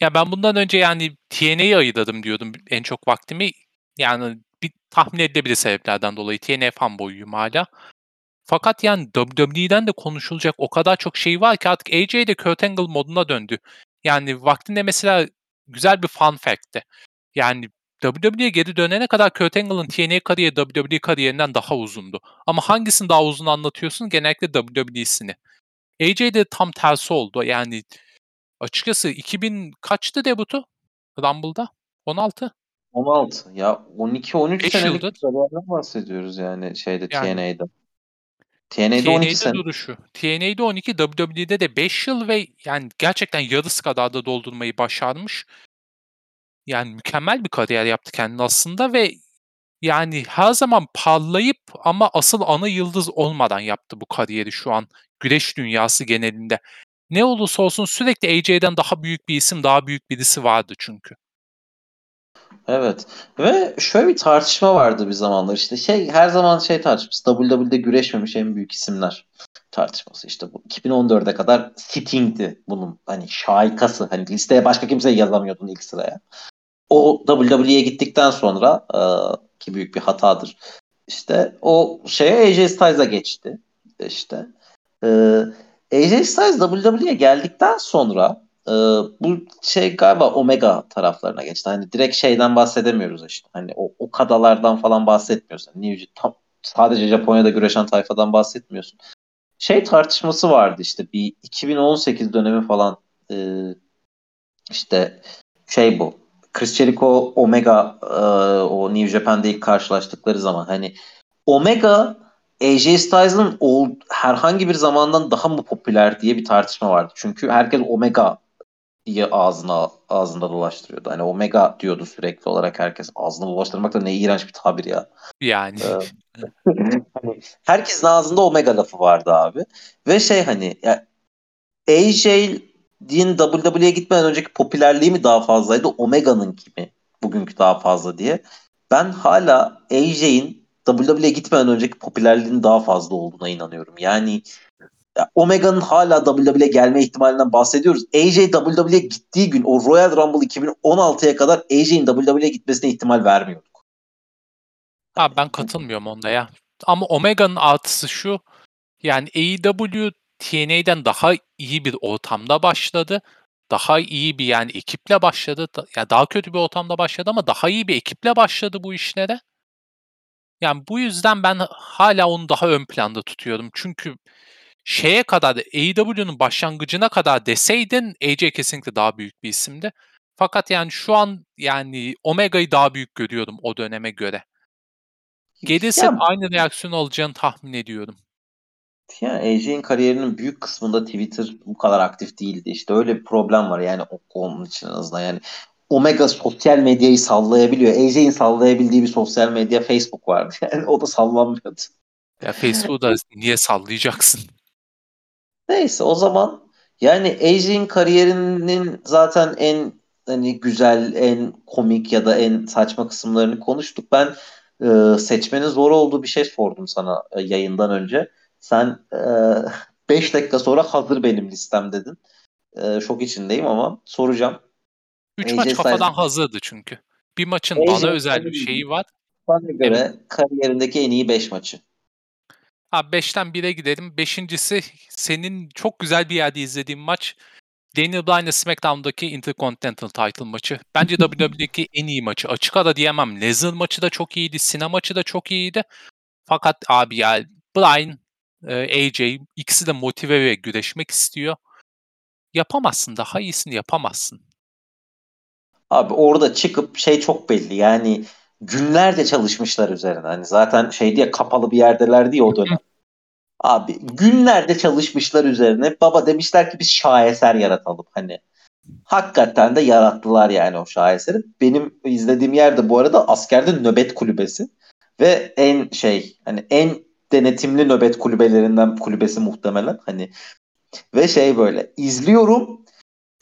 Ya ben bundan önce yani TNA'yı ayırdım diyordum en çok vaktimi. Yani bir tahmin edilebilir sebeplerden dolayı TNA fanboyuyum hala. Fakat yani WWE'den de konuşulacak o kadar çok şey var ki artık AJ de Kurt Angle moduna döndü. Yani vaktinde mesela güzel bir fun fact'ti. Yani WWE'ye geri dönene kadar Kurt Angle'ın TNA kariyeri WWE kariyerinden daha uzundu. Ama hangisini daha uzun anlatıyorsun? Genellikle WWE'sini. AJ de tam tersi oldu. Yani açıkçası 2000 kaçtı debutu Rumble'da? 16? 16. Ya 12-13 senelik kariyerden bahsediyoruz yani şeyde yani, TNA'da. TNA'de, TNA'de 12 sene. duruşu. TNA'de 12, WWE'de de 5 yıl ve yani gerçekten yarısı kadar da doldurmayı başarmış. Yani mükemmel bir kariyer yaptı kendine aslında ve yani her zaman parlayıp ama asıl ana yıldız olmadan yaptı bu kariyeri şu an güreş dünyası genelinde. Ne olursa olsun sürekli AJ'den daha büyük bir isim, daha büyük birisi vardı çünkü. Evet. Ve şöyle bir tartışma vardı bir zamanlar işte şey her zaman şey tartışması WWE'de güreşmemiş en büyük isimler tartışması işte bu 2014'e kadar Sting'di bunun hani şaikası hani listeye başka kimse yazamıyordun ilk sıraya o WWE'ye gittikten sonra e, ki büyük bir hatadır. İşte o şeye AJ Styles'a geçti. İşte e, AJ Styles WWE'ye geldikten sonra e, bu şey galiba Omega taraflarına geçti. Hani direkt şeyden bahsedemiyoruz işte. Hani o, o kadalardan falan bahsetmiyoruz. Yani New, tam, sadece Japonya'da güreşen tayfadan bahsetmiyorsun. Şey tartışması vardı işte bir 2018 dönemi falan e, işte şey bu Chris Jericho Omega e, o New Japan'da ilk karşılaştıkları zaman hani Omega AJ Styles'ın herhangi bir zamandan daha mı popüler diye bir tartışma vardı. Çünkü herkes Omega diye ağzına ağzında dolaştırıyordu. Hani Omega diyordu sürekli olarak herkes. Ağzına dolaştırmak da ne iğrenç bir tabir ya. Yani. Ee, hani herkesin ağzında Omega lafı vardı abi. Ve şey hani ya, AJ Dean WWE'ye gitmeden önceki popülerliği mi daha fazlaydı? Omega'nın kimi bugünkü daha fazla diye. Ben hala AJ'in WWE'ye gitmeden önceki popülerliğinin daha fazla olduğuna inanıyorum. Yani Omega'nın hala WWE'ye gelme ihtimalinden bahsediyoruz. AJ WWE'ye gittiği gün o Royal Rumble 2016'ya kadar AJ'in WWE'ye gitmesine ihtimal vermiyorduk. Abi ben katılmıyorum onda ya. Ama Omega'nın artısı şu. Yani AEW TNA'den daha iyi bir ortamda başladı. Daha iyi bir yani ekiple başladı. Da- Ya daha kötü bir ortamda başladı ama daha iyi bir ekiple başladı bu işlere. Yani bu yüzden ben hala onu daha ön planda tutuyorum. Çünkü şeye kadar AEW'nun başlangıcına kadar deseydin AJ kesinlikle daha büyük bir isimdi. Fakat yani şu an yani Omega'yı daha büyük görüyorum o döneme göre. Gelirse Ya- aynı reaksiyon alacağını tahmin ediyorum. Ya AJ'in kariyerinin büyük kısmında Twitter bu kadar aktif değildi. İşte öyle bir problem var yani onun için en azından. Yani Omega sosyal medyayı sallayabiliyor. AJ'in sallayabildiği bir sosyal medya Facebook vardı. Yani o da sallanmıyordu. Ya Facebook'u da niye sallayacaksın? Neyse o zaman yani AJ'in kariyerinin zaten en hani güzel, en komik ya da en saçma kısımlarını konuştuk. Ben e, seçmenin zor olduğu bir şey sordum sana e, yayından önce. Sen 5 dakika sonra hazır benim listem dedin. E, şok içindeyim ama soracağım. Üç AJ maç kafadan Styles- hazırdı çünkü. Bir maçın AJ bana özel bir şeyi var. Bana göre kariyerindeki en iyi 5 maçı. Abi 5'ten 1'e gidelim. Beşincisi senin çok güzel bir yerde izlediğin maç. Daniel Bryan'la SmackDown'daki Intercontinental Title maçı. Bence WWE'deki en iyi maçı. Açık ara diyemem. Lesnar maçı da çok iyiydi. Cena maçı da çok iyiydi. Fakat abi ya Bryan, e, AJ ikisi de motive ve güreşmek istiyor. Yapamazsın. Daha iyisini yapamazsın. Abi orada çıkıp şey çok belli yani günlerce çalışmışlar üzerine. Hani zaten şey diye kapalı bir yerdeler diye o dönem. Abi günlerce çalışmışlar üzerine. Baba demişler ki biz şaheser yaratalım hani. Hakikaten de yarattılar yani o şaheseri. Benim izlediğim yerde bu arada askerde nöbet kulübesi ve en şey hani en denetimli nöbet kulübelerinden kulübesi muhtemelen hani ve şey böyle izliyorum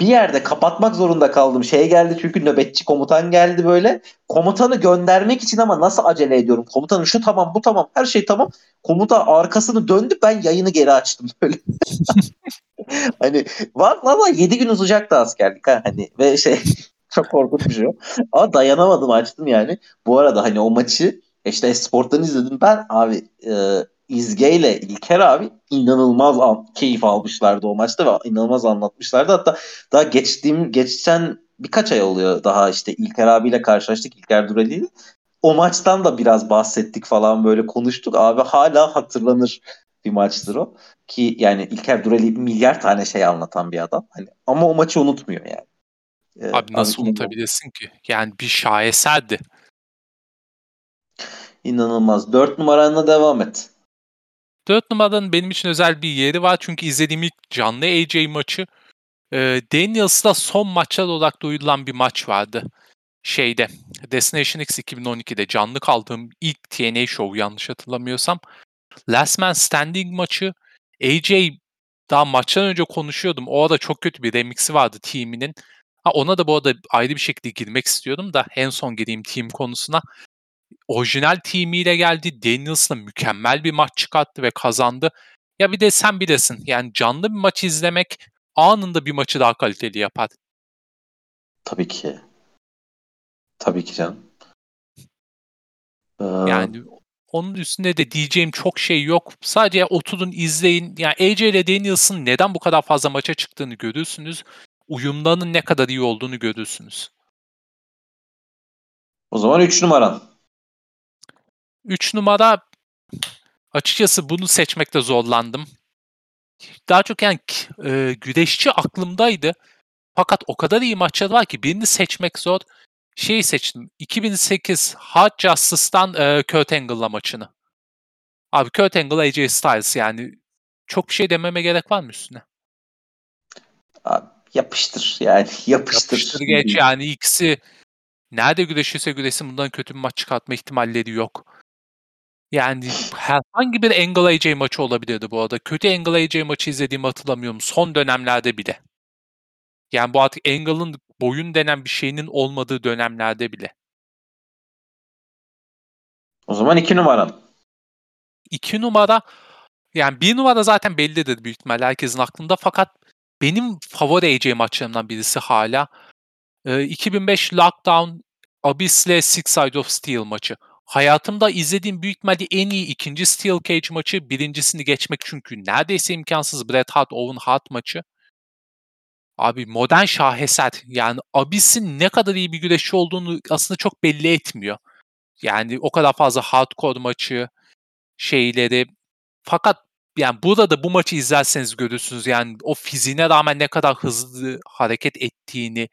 bir yerde kapatmak zorunda kaldım. Şey geldi çünkü nöbetçi komutan geldi böyle. Komutanı göndermek için ama nasıl acele ediyorum? Komutanım şu tamam bu tamam her şey tamam. Komutan arkasını döndü ben yayını geri açtım böyle. hani valla 7 gün uzayacaktı askerlik ha hani ve şey çok korkunç şey o. Ama dayanamadım açtım yani. Bu arada hani o maçı işte sporttan izledim ben abi e, İzge ile İlker abi inanılmaz an, keyif almışlardı o maçta ve inanılmaz anlatmışlardı. Hatta daha geçtiğim geçen birkaç ay oluyor daha işte İlker abiyle karşılaştık İlker Durali'yle. O maçtan da biraz bahsettik falan böyle konuştuk. Abi hala hatırlanır bir maçtır o. Ki yani İlker Durali milyar tane şey anlatan bir adam. Hani ama o maçı unutmuyor yani. Ee, Abi nasıl inanılmaz- unutabilirsin ki? Yani bir şaheserdi. İnanılmaz. Dört numaranla devam et. 4 numaranın benim için özel bir yeri var çünkü izlediğim ilk canlı AJ maçı e, Daniels'la son maçlar olarak duyurulan bir maç vardı. Şeyde Destination X 2012'de canlı kaldığım ilk TNA show yanlış hatırlamıyorsam. Last Man Standing maçı AJ daha maçtan önce konuşuyordum. O arada çok kötü bir remixi vardı team'inin. Ha, ona da bu arada ayrı bir şekilde girmek istiyordum da en son gireyim team konusuna orijinal teamiyle geldi. Daniels'la mükemmel bir maç çıkarttı ve kazandı. Ya bir de sen bilirsin yani canlı bir maç izlemek anında bir maçı daha kaliteli yapar. Tabii ki. Tabii ki canım. Ee, Yani onun üstünde de diyeceğim çok şey yok. Sadece oturun izleyin. Yani AJ ile Daniels'ın neden bu kadar fazla maça çıktığını görürsünüz. Uyumlarının ne kadar iyi olduğunu görürsünüz. o zaman 3 numaran. 3 numara açıkçası bunu seçmekte zorlandım. Daha çok yani e, güreşçi aklımdaydı. Fakat o kadar iyi maçlar var ki birini seçmek zor. Şeyi seçtim. 2008 Hard Justice'dan e, Kurt Angle'la maçını. Abi Kurt Angle AJ Styles yani çok bir şey dememe gerek var mı üstüne? Abi, yapıştır yani yapıştır. Yapıştır geç yani ikisi nerede güreşirse güreşsin bundan kötü bir maç çıkartma ihtimalleri yok. Yani herhangi bir Angle AJ maçı olabilirdi bu arada. Kötü Angle AJ maçı izlediğimi hatırlamıyorum. Son dönemlerde bile. Yani bu artık Angle'ın boyun denen bir şeyinin olmadığı dönemlerde bile. O zaman 2 numaran. 2 numara yani bir numara zaten bellidir büyük ihtimalle herkesin aklında fakat benim favori AJ maçlarımdan birisi hala. Ee, 2005 Lockdown Abyss ile Six Side of Steel maçı. Hayatımda izlediğim büyük ihtimalle en iyi ikinci Steel Cage maçı. Birincisini geçmek çünkü neredeyse imkansız Bret Hart Owen Hart maçı. Abi modern şaheser yani Abyss'in ne kadar iyi bir güreşçi olduğunu aslında çok belli etmiyor. Yani o kadar fazla hardcore maçı, şeyleri. Fakat yani burada bu maçı izlerseniz görürsünüz yani o fiziğine rağmen ne kadar hızlı hareket ettiğini,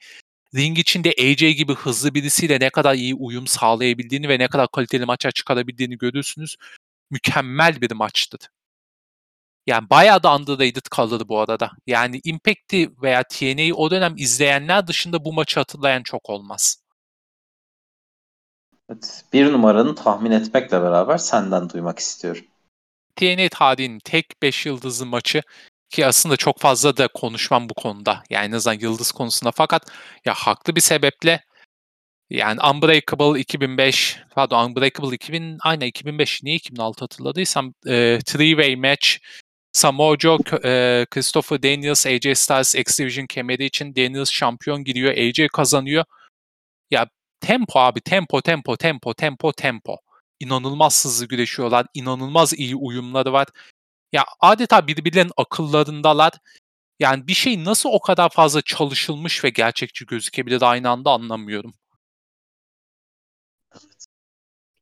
ring içinde AJ gibi hızlı birisiyle ne kadar iyi uyum sağlayabildiğini ve ne kadar kaliteli maça çıkarabildiğini görürsünüz. Mükemmel bir maçtı. Yani bayağı da underrated kalır bu arada. Yani Impact'i veya TNA'yı o dönem izleyenler dışında bu maçı hatırlayan çok olmaz. Evet, bir numaranı tahmin etmekle beraber senden duymak istiyorum. TNA tarihinin tek 5 yıldızlı maçı ki aslında çok fazla da konuşmam bu konuda. Yani en azından yıldız konusunda fakat ya haklı bir sebeple yani Unbreakable 2005 pardon Unbreakable 2000 aynen 2005 niye 2006 hatırladıysam e, three way match Samoa Joe, Christopher Daniels, AJ Styles X Division kemeri için Daniels şampiyon giriyor. AJ kazanıyor. Ya tempo abi tempo tempo tempo tempo tempo. İnanılmaz hızlı güreşiyorlar. İnanılmaz iyi uyumları var. Ya adeta birbirlerinin akıllarındalar. Yani bir şey nasıl o kadar fazla çalışılmış ve gerçekçi gözükebilir aynı anda anlamıyorum. Evet.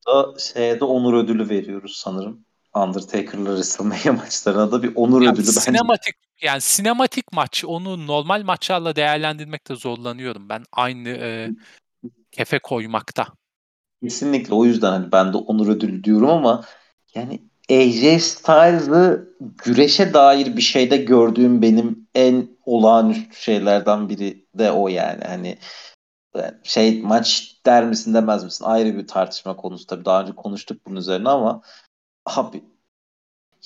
Da şeyde onur ödülü veriyoruz sanırım. Undertaker'la WrestleMania maçlarına da bir onur yani ödülü sinematik, bence. Yani sinematik maç onu normal maçlarla değerlendirmekte zorlanıyorum ben aynı e, kefe koymakta. Kesinlikle o yüzden hani ben de onur ödülü diyorum ama yani AJ Styles'ı güreşe dair bir şeyde gördüğüm benim en olağanüstü şeylerden biri de o yani. Hani şey maç der misin demez misin? ayrı bir tartışma konusu tabii. Daha önce konuştuk bunun üzerine ama abi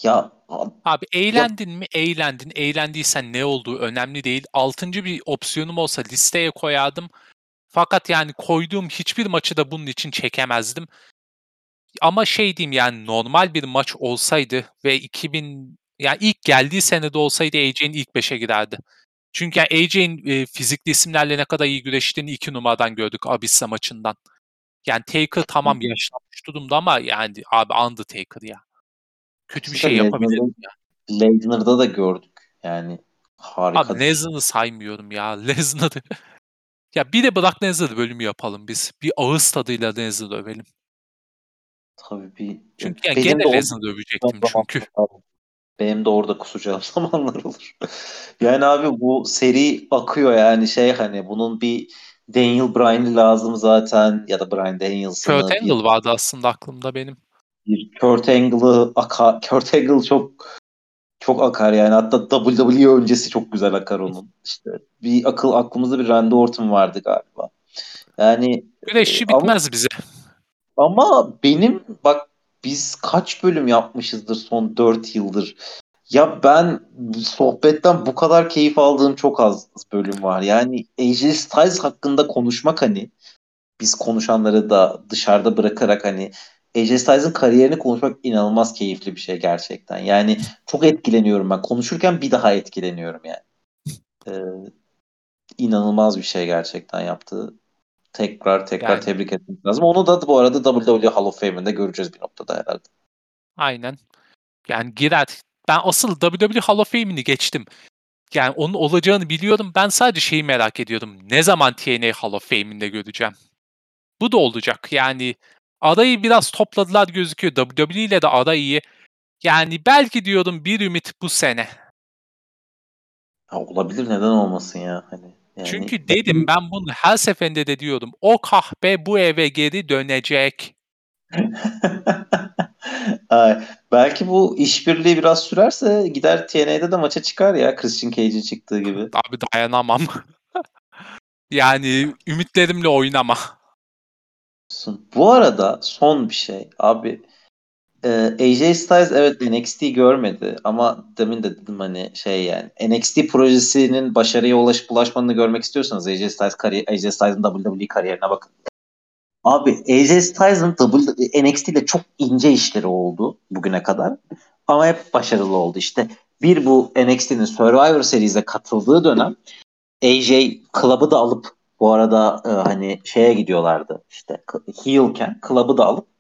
ya abi eğlendin ya, mi? Eğlendin. Eğlendiysen ne olduğu önemli değil. Altıncı bir opsiyonum olsa listeye koyardım. Fakat yani koyduğum hiçbir maçı da bunun için çekemezdim ama şey diyeyim yani normal bir maç olsaydı ve 2000 yani ilk geldiği senede olsaydı AJ'in ilk 5'e girerdi. Çünkü yani AJ'in e, fizikli isimlerle ne kadar iyi güreştiğini iki numaradan gördük Abyss'e maçından. Yani Taker tamam yaşlanmış durumda ama yani abi Undertaker ya. Kötü bir şey yapabilir ya. Lesnar'da da gördük. Yani harika. Abi Lesnar'ı saymıyorum ya. Lesnar'ı. ya bir de bırak Lesnar bölümü yapalım biz. Bir ağız tadıyla Lesnar'ı övelim. Tabii bir... Çünkü yani gene Lesnar'ı övecektim çünkü. Benim de orada kusacağım zamanlar olur. yani abi bu seri akıyor yani şey hani bunun bir Daniel Bryan'ı lazım zaten ya da Bryan Danielson'ı. Kurt Angle vardı aslında aklımda benim. Bir Kurt Angle'ı aka, Kurt Angle çok çok akar yani hatta WWE öncesi çok güzel akar onun. İşte bir akıl aklımızda bir Randy Orton vardı galiba. Yani Güreşçi e, bitmez ama, bize. Ama benim bak biz kaç bölüm yapmışızdır son 4 yıldır. Ya ben sohbetten bu kadar keyif aldığım çok az bölüm var. Yani AJ Styles hakkında konuşmak hani biz konuşanları da dışarıda bırakarak hani AJ Styles'ın kariyerini konuşmak inanılmaz keyifli bir şey gerçekten. Yani çok etkileniyorum ben. Konuşurken bir daha etkileniyorum yani. Ee, inanılmaz bir şey gerçekten yaptığı tekrar tekrar yani. tebrik etmek lazım. Onu da bu arada WWE Hall of Fame'inde göreceğiz bir noktada herhalde. Aynen. Yani girer. Ben asıl WWE Hall of Fame'ini geçtim. Yani onun olacağını biliyorum. Ben sadece şeyi merak ediyorum. Ne zaman TNA Hall of Fame'inde göreceğim? Bu da olacak. Yani arayı biraz topladılar gözüküyor. WWE ile de ara iyi. Yani belki diyorum bir ümit bu sene. Ya olabilir neden olmasın ya hani. Yani... Çünkü dedim ben bunu her seferinde de diyordum. O kahpe bu eve geri dönecek. Belki bu işbirliği biraz sürerse gider TNA'de de maça çıkar ya Christian Cage'in çıktığı gibi. Abi dayanamam. yani ümitlerimle oynama. Bu arada son bir şey abi ee, AJ Styles evet NXT görmedi ama demin de dedim hani şey yani NXT projesinin başarıya ulaşıp ulaşmadığını görmek istiyorsanız AJ Styles kariyer, AJ Styles'ın WWE kariyerine bakın. Abi AJ Styles'ın NXT ile çok ince işleri oldu bugüne kadar ama hep başarılı oldu işte. Bir bu NXT'nin Survivor Series'e katıldığı dönem AJ Club'ı da alıp bu arada e, hani şeye gidiyorlardı işte heel'ken Club'ı da alıp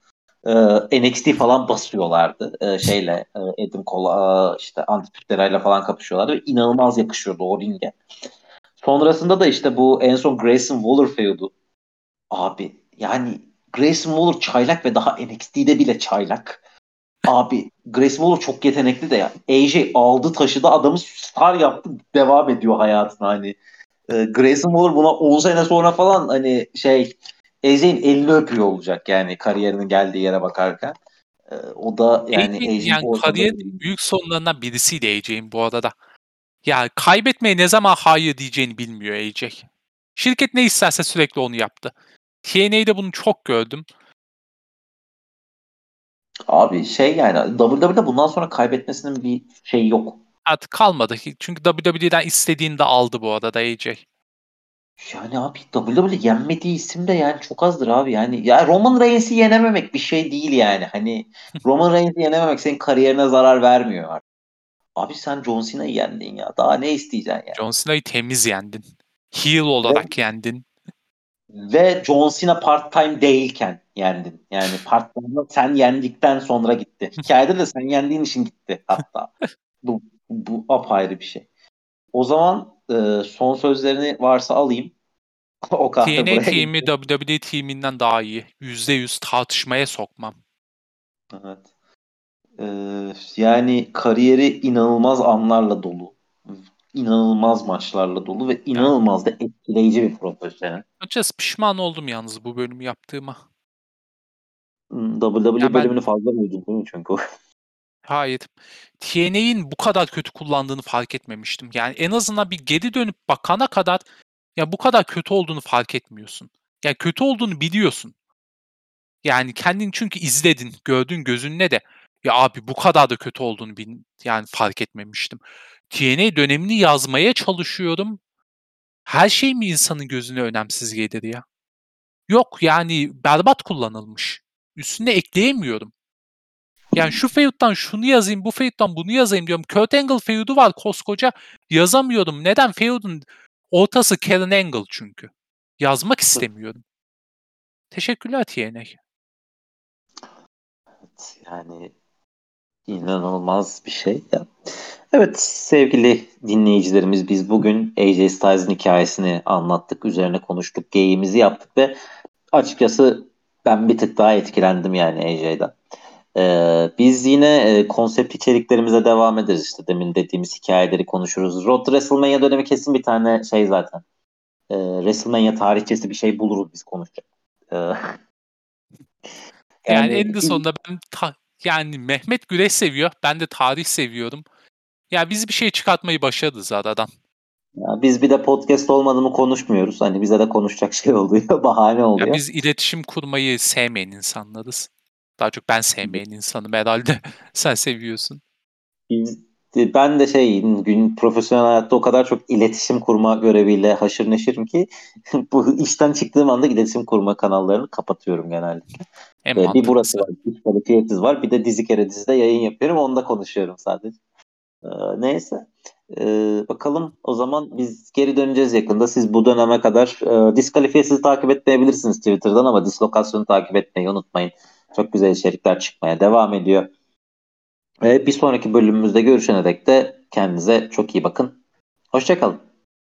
e, NXT falan basıyorlardı e, şeyle e, Adam Cole e, işte Antipitlera falan kapışıyorlardı ve inanılmaz yakışıyordu o ringe. Sonrasında da işte bu en son Grayson Waller feud'u. Abi yani Grayson Waller çaylak ve daha NXT'de bile çaylak. Abi Grayson Waller çok yetenekli de ya. AJ aldı taşıdı adamı star yaptı devam ediyor hayatına hani. E, Grayson Waller buna 10 sene sonra falan hani şey AJ'in elini öpüyor olacak yani kariyerinin geldiği yere bakarken. E, o da yani AJ, yani kariyerin büyük sonlarından birisiydi AJ'in bu arada. Yani kaybetmeye ne zaman hayır diyeceğini bilmiyor AJ. Şirket ne isterse sürekli onu yaptı. TNA'de bunu çok gördüm. Abi şey yani WWE'de bundan sonra kaybetmesinin bir şey yok. Artık kalmadı. Çünkü WWE'den istediğini de aldı bu arada AJ. Yani abi WWE yenmediği isim de yani çok azdır abi. Yani ya Roman Reigns'i yenememek bir şey değil yani. Hani Roman Reigns'i yenememek senin kariyerine zarar vermiyor artık. Abi sen John Cena'yı yendin ya. Daha ne isteyeceksin yani? John Cena'yı temiz yendin. Heel olarak ve, yendin. Ve John Cena part-time değilken yendin. Yani part-time'da sen yendikten sonra gitti. Hikayede de sen yendiğin için gitti hatta. bu, bu apayrı bir şey. O zaman e, son sözlerini varsa alayım. o TNA team'i WWE teaminden daha iyi. %100 tartışmaya sokmam. Evet. Ee, yani kariyeri inanılmaz anlarla dolu. İnanılmaz maçlarla dolu ve inanılmaz da etkileyici bir profesyonel. Açıkçası pişman oldum yalnız bu bölümü yaptığıma. WWE ya bölümünü ben... fazla uydun değil mi çünkü? Hayır. TNA'in bu kadar kötü kullandığını fark etmemiştim. Yani en azından bir geri dönüp bakana kadar ya bu kadar kötü olduğunu fark etmiyorsun. Ya kötü olduğunu biliyorsun. Yani kendin çünkü izledin, gördün gözünle de ya abi bu kadar da kötü olduğunu bil, yani fark etmemiştim. TNA dönemini yazmaya çalışıyorum. Her şey mi insanın gözüne önemsiz gelir ya? Yok yani berbat kullanılmış. Üstüne ekleyemiyorum. Yani şu feud'dan şunu yazayım, bu feud'dan bunu yazayım diyorum. Kurt Angle feud'u var koskoca. Yazamıyorum. Neden? Feud'un ortası Karen Angle çünkü. Yazmak istemiyorum. Teşekkürler TNA. Evet, yani inanılmaz bir şey. Ya. Evet sevgili dinleyicilerimiz biz bugün AJ Styles'ın hikayesini anlattık. Üzerine konuştuk. Geyimizi yaptık ve açıkçası ben bir tık daha etkilendim yani AJ'den. Ee, biz yine e, konsept içeriklerimize devam ederiz işte demin dediğimiz hikayeleri konuşuruz. Road to WrestleMania dönemi kesin bir tane şey zaten. Ee, WrestleMania tarihçesi bir şey buluruz biz konuşacak. Ee, yani, yani en de sonunda ben ta, yani Mehmet Güreş seviyor. Ben de tarih seviyorum. Ya yani biz bir şey çıkartmayı başardık aradan. Ya biz bir de podcast olmadı mı konuşmuyoruz. Hani bize de konuşacak şey oluyor. Bahane oluyor. Ya biz iletişim kurmayı sevmeyen insanlarız. Daha çok ben sevmeyen insanım herhalde. Sen seviyorsun. Ben de şey gün profesyonel hayatta o kadar çok iletişim kurma göreviyle haşır neşirim ki bu işten çıktığım anda iletişim kurma kanallarını kapatıyorum genellikle. En ee, bir burası var, bir kvalifiyetiz var, bir de dizi kere dizide yayın yapıyorum, onda konuşuyorum sadece. Ee, neyse. Ee, bakalım o zaman biz geri döneceğiz yakında. Siz bu döneme kadar e, diskalifiyesiz takip etmeyebilirsiniz Twitter'dan ama dislokasyonu takip etmeyi unutmayın. Çok güzel içerikler çıkmaya devam ediyor. Ve bir sonraki bölümümüzde görüşene dek de kendinize çok iyi bakın. Hoşçakalın.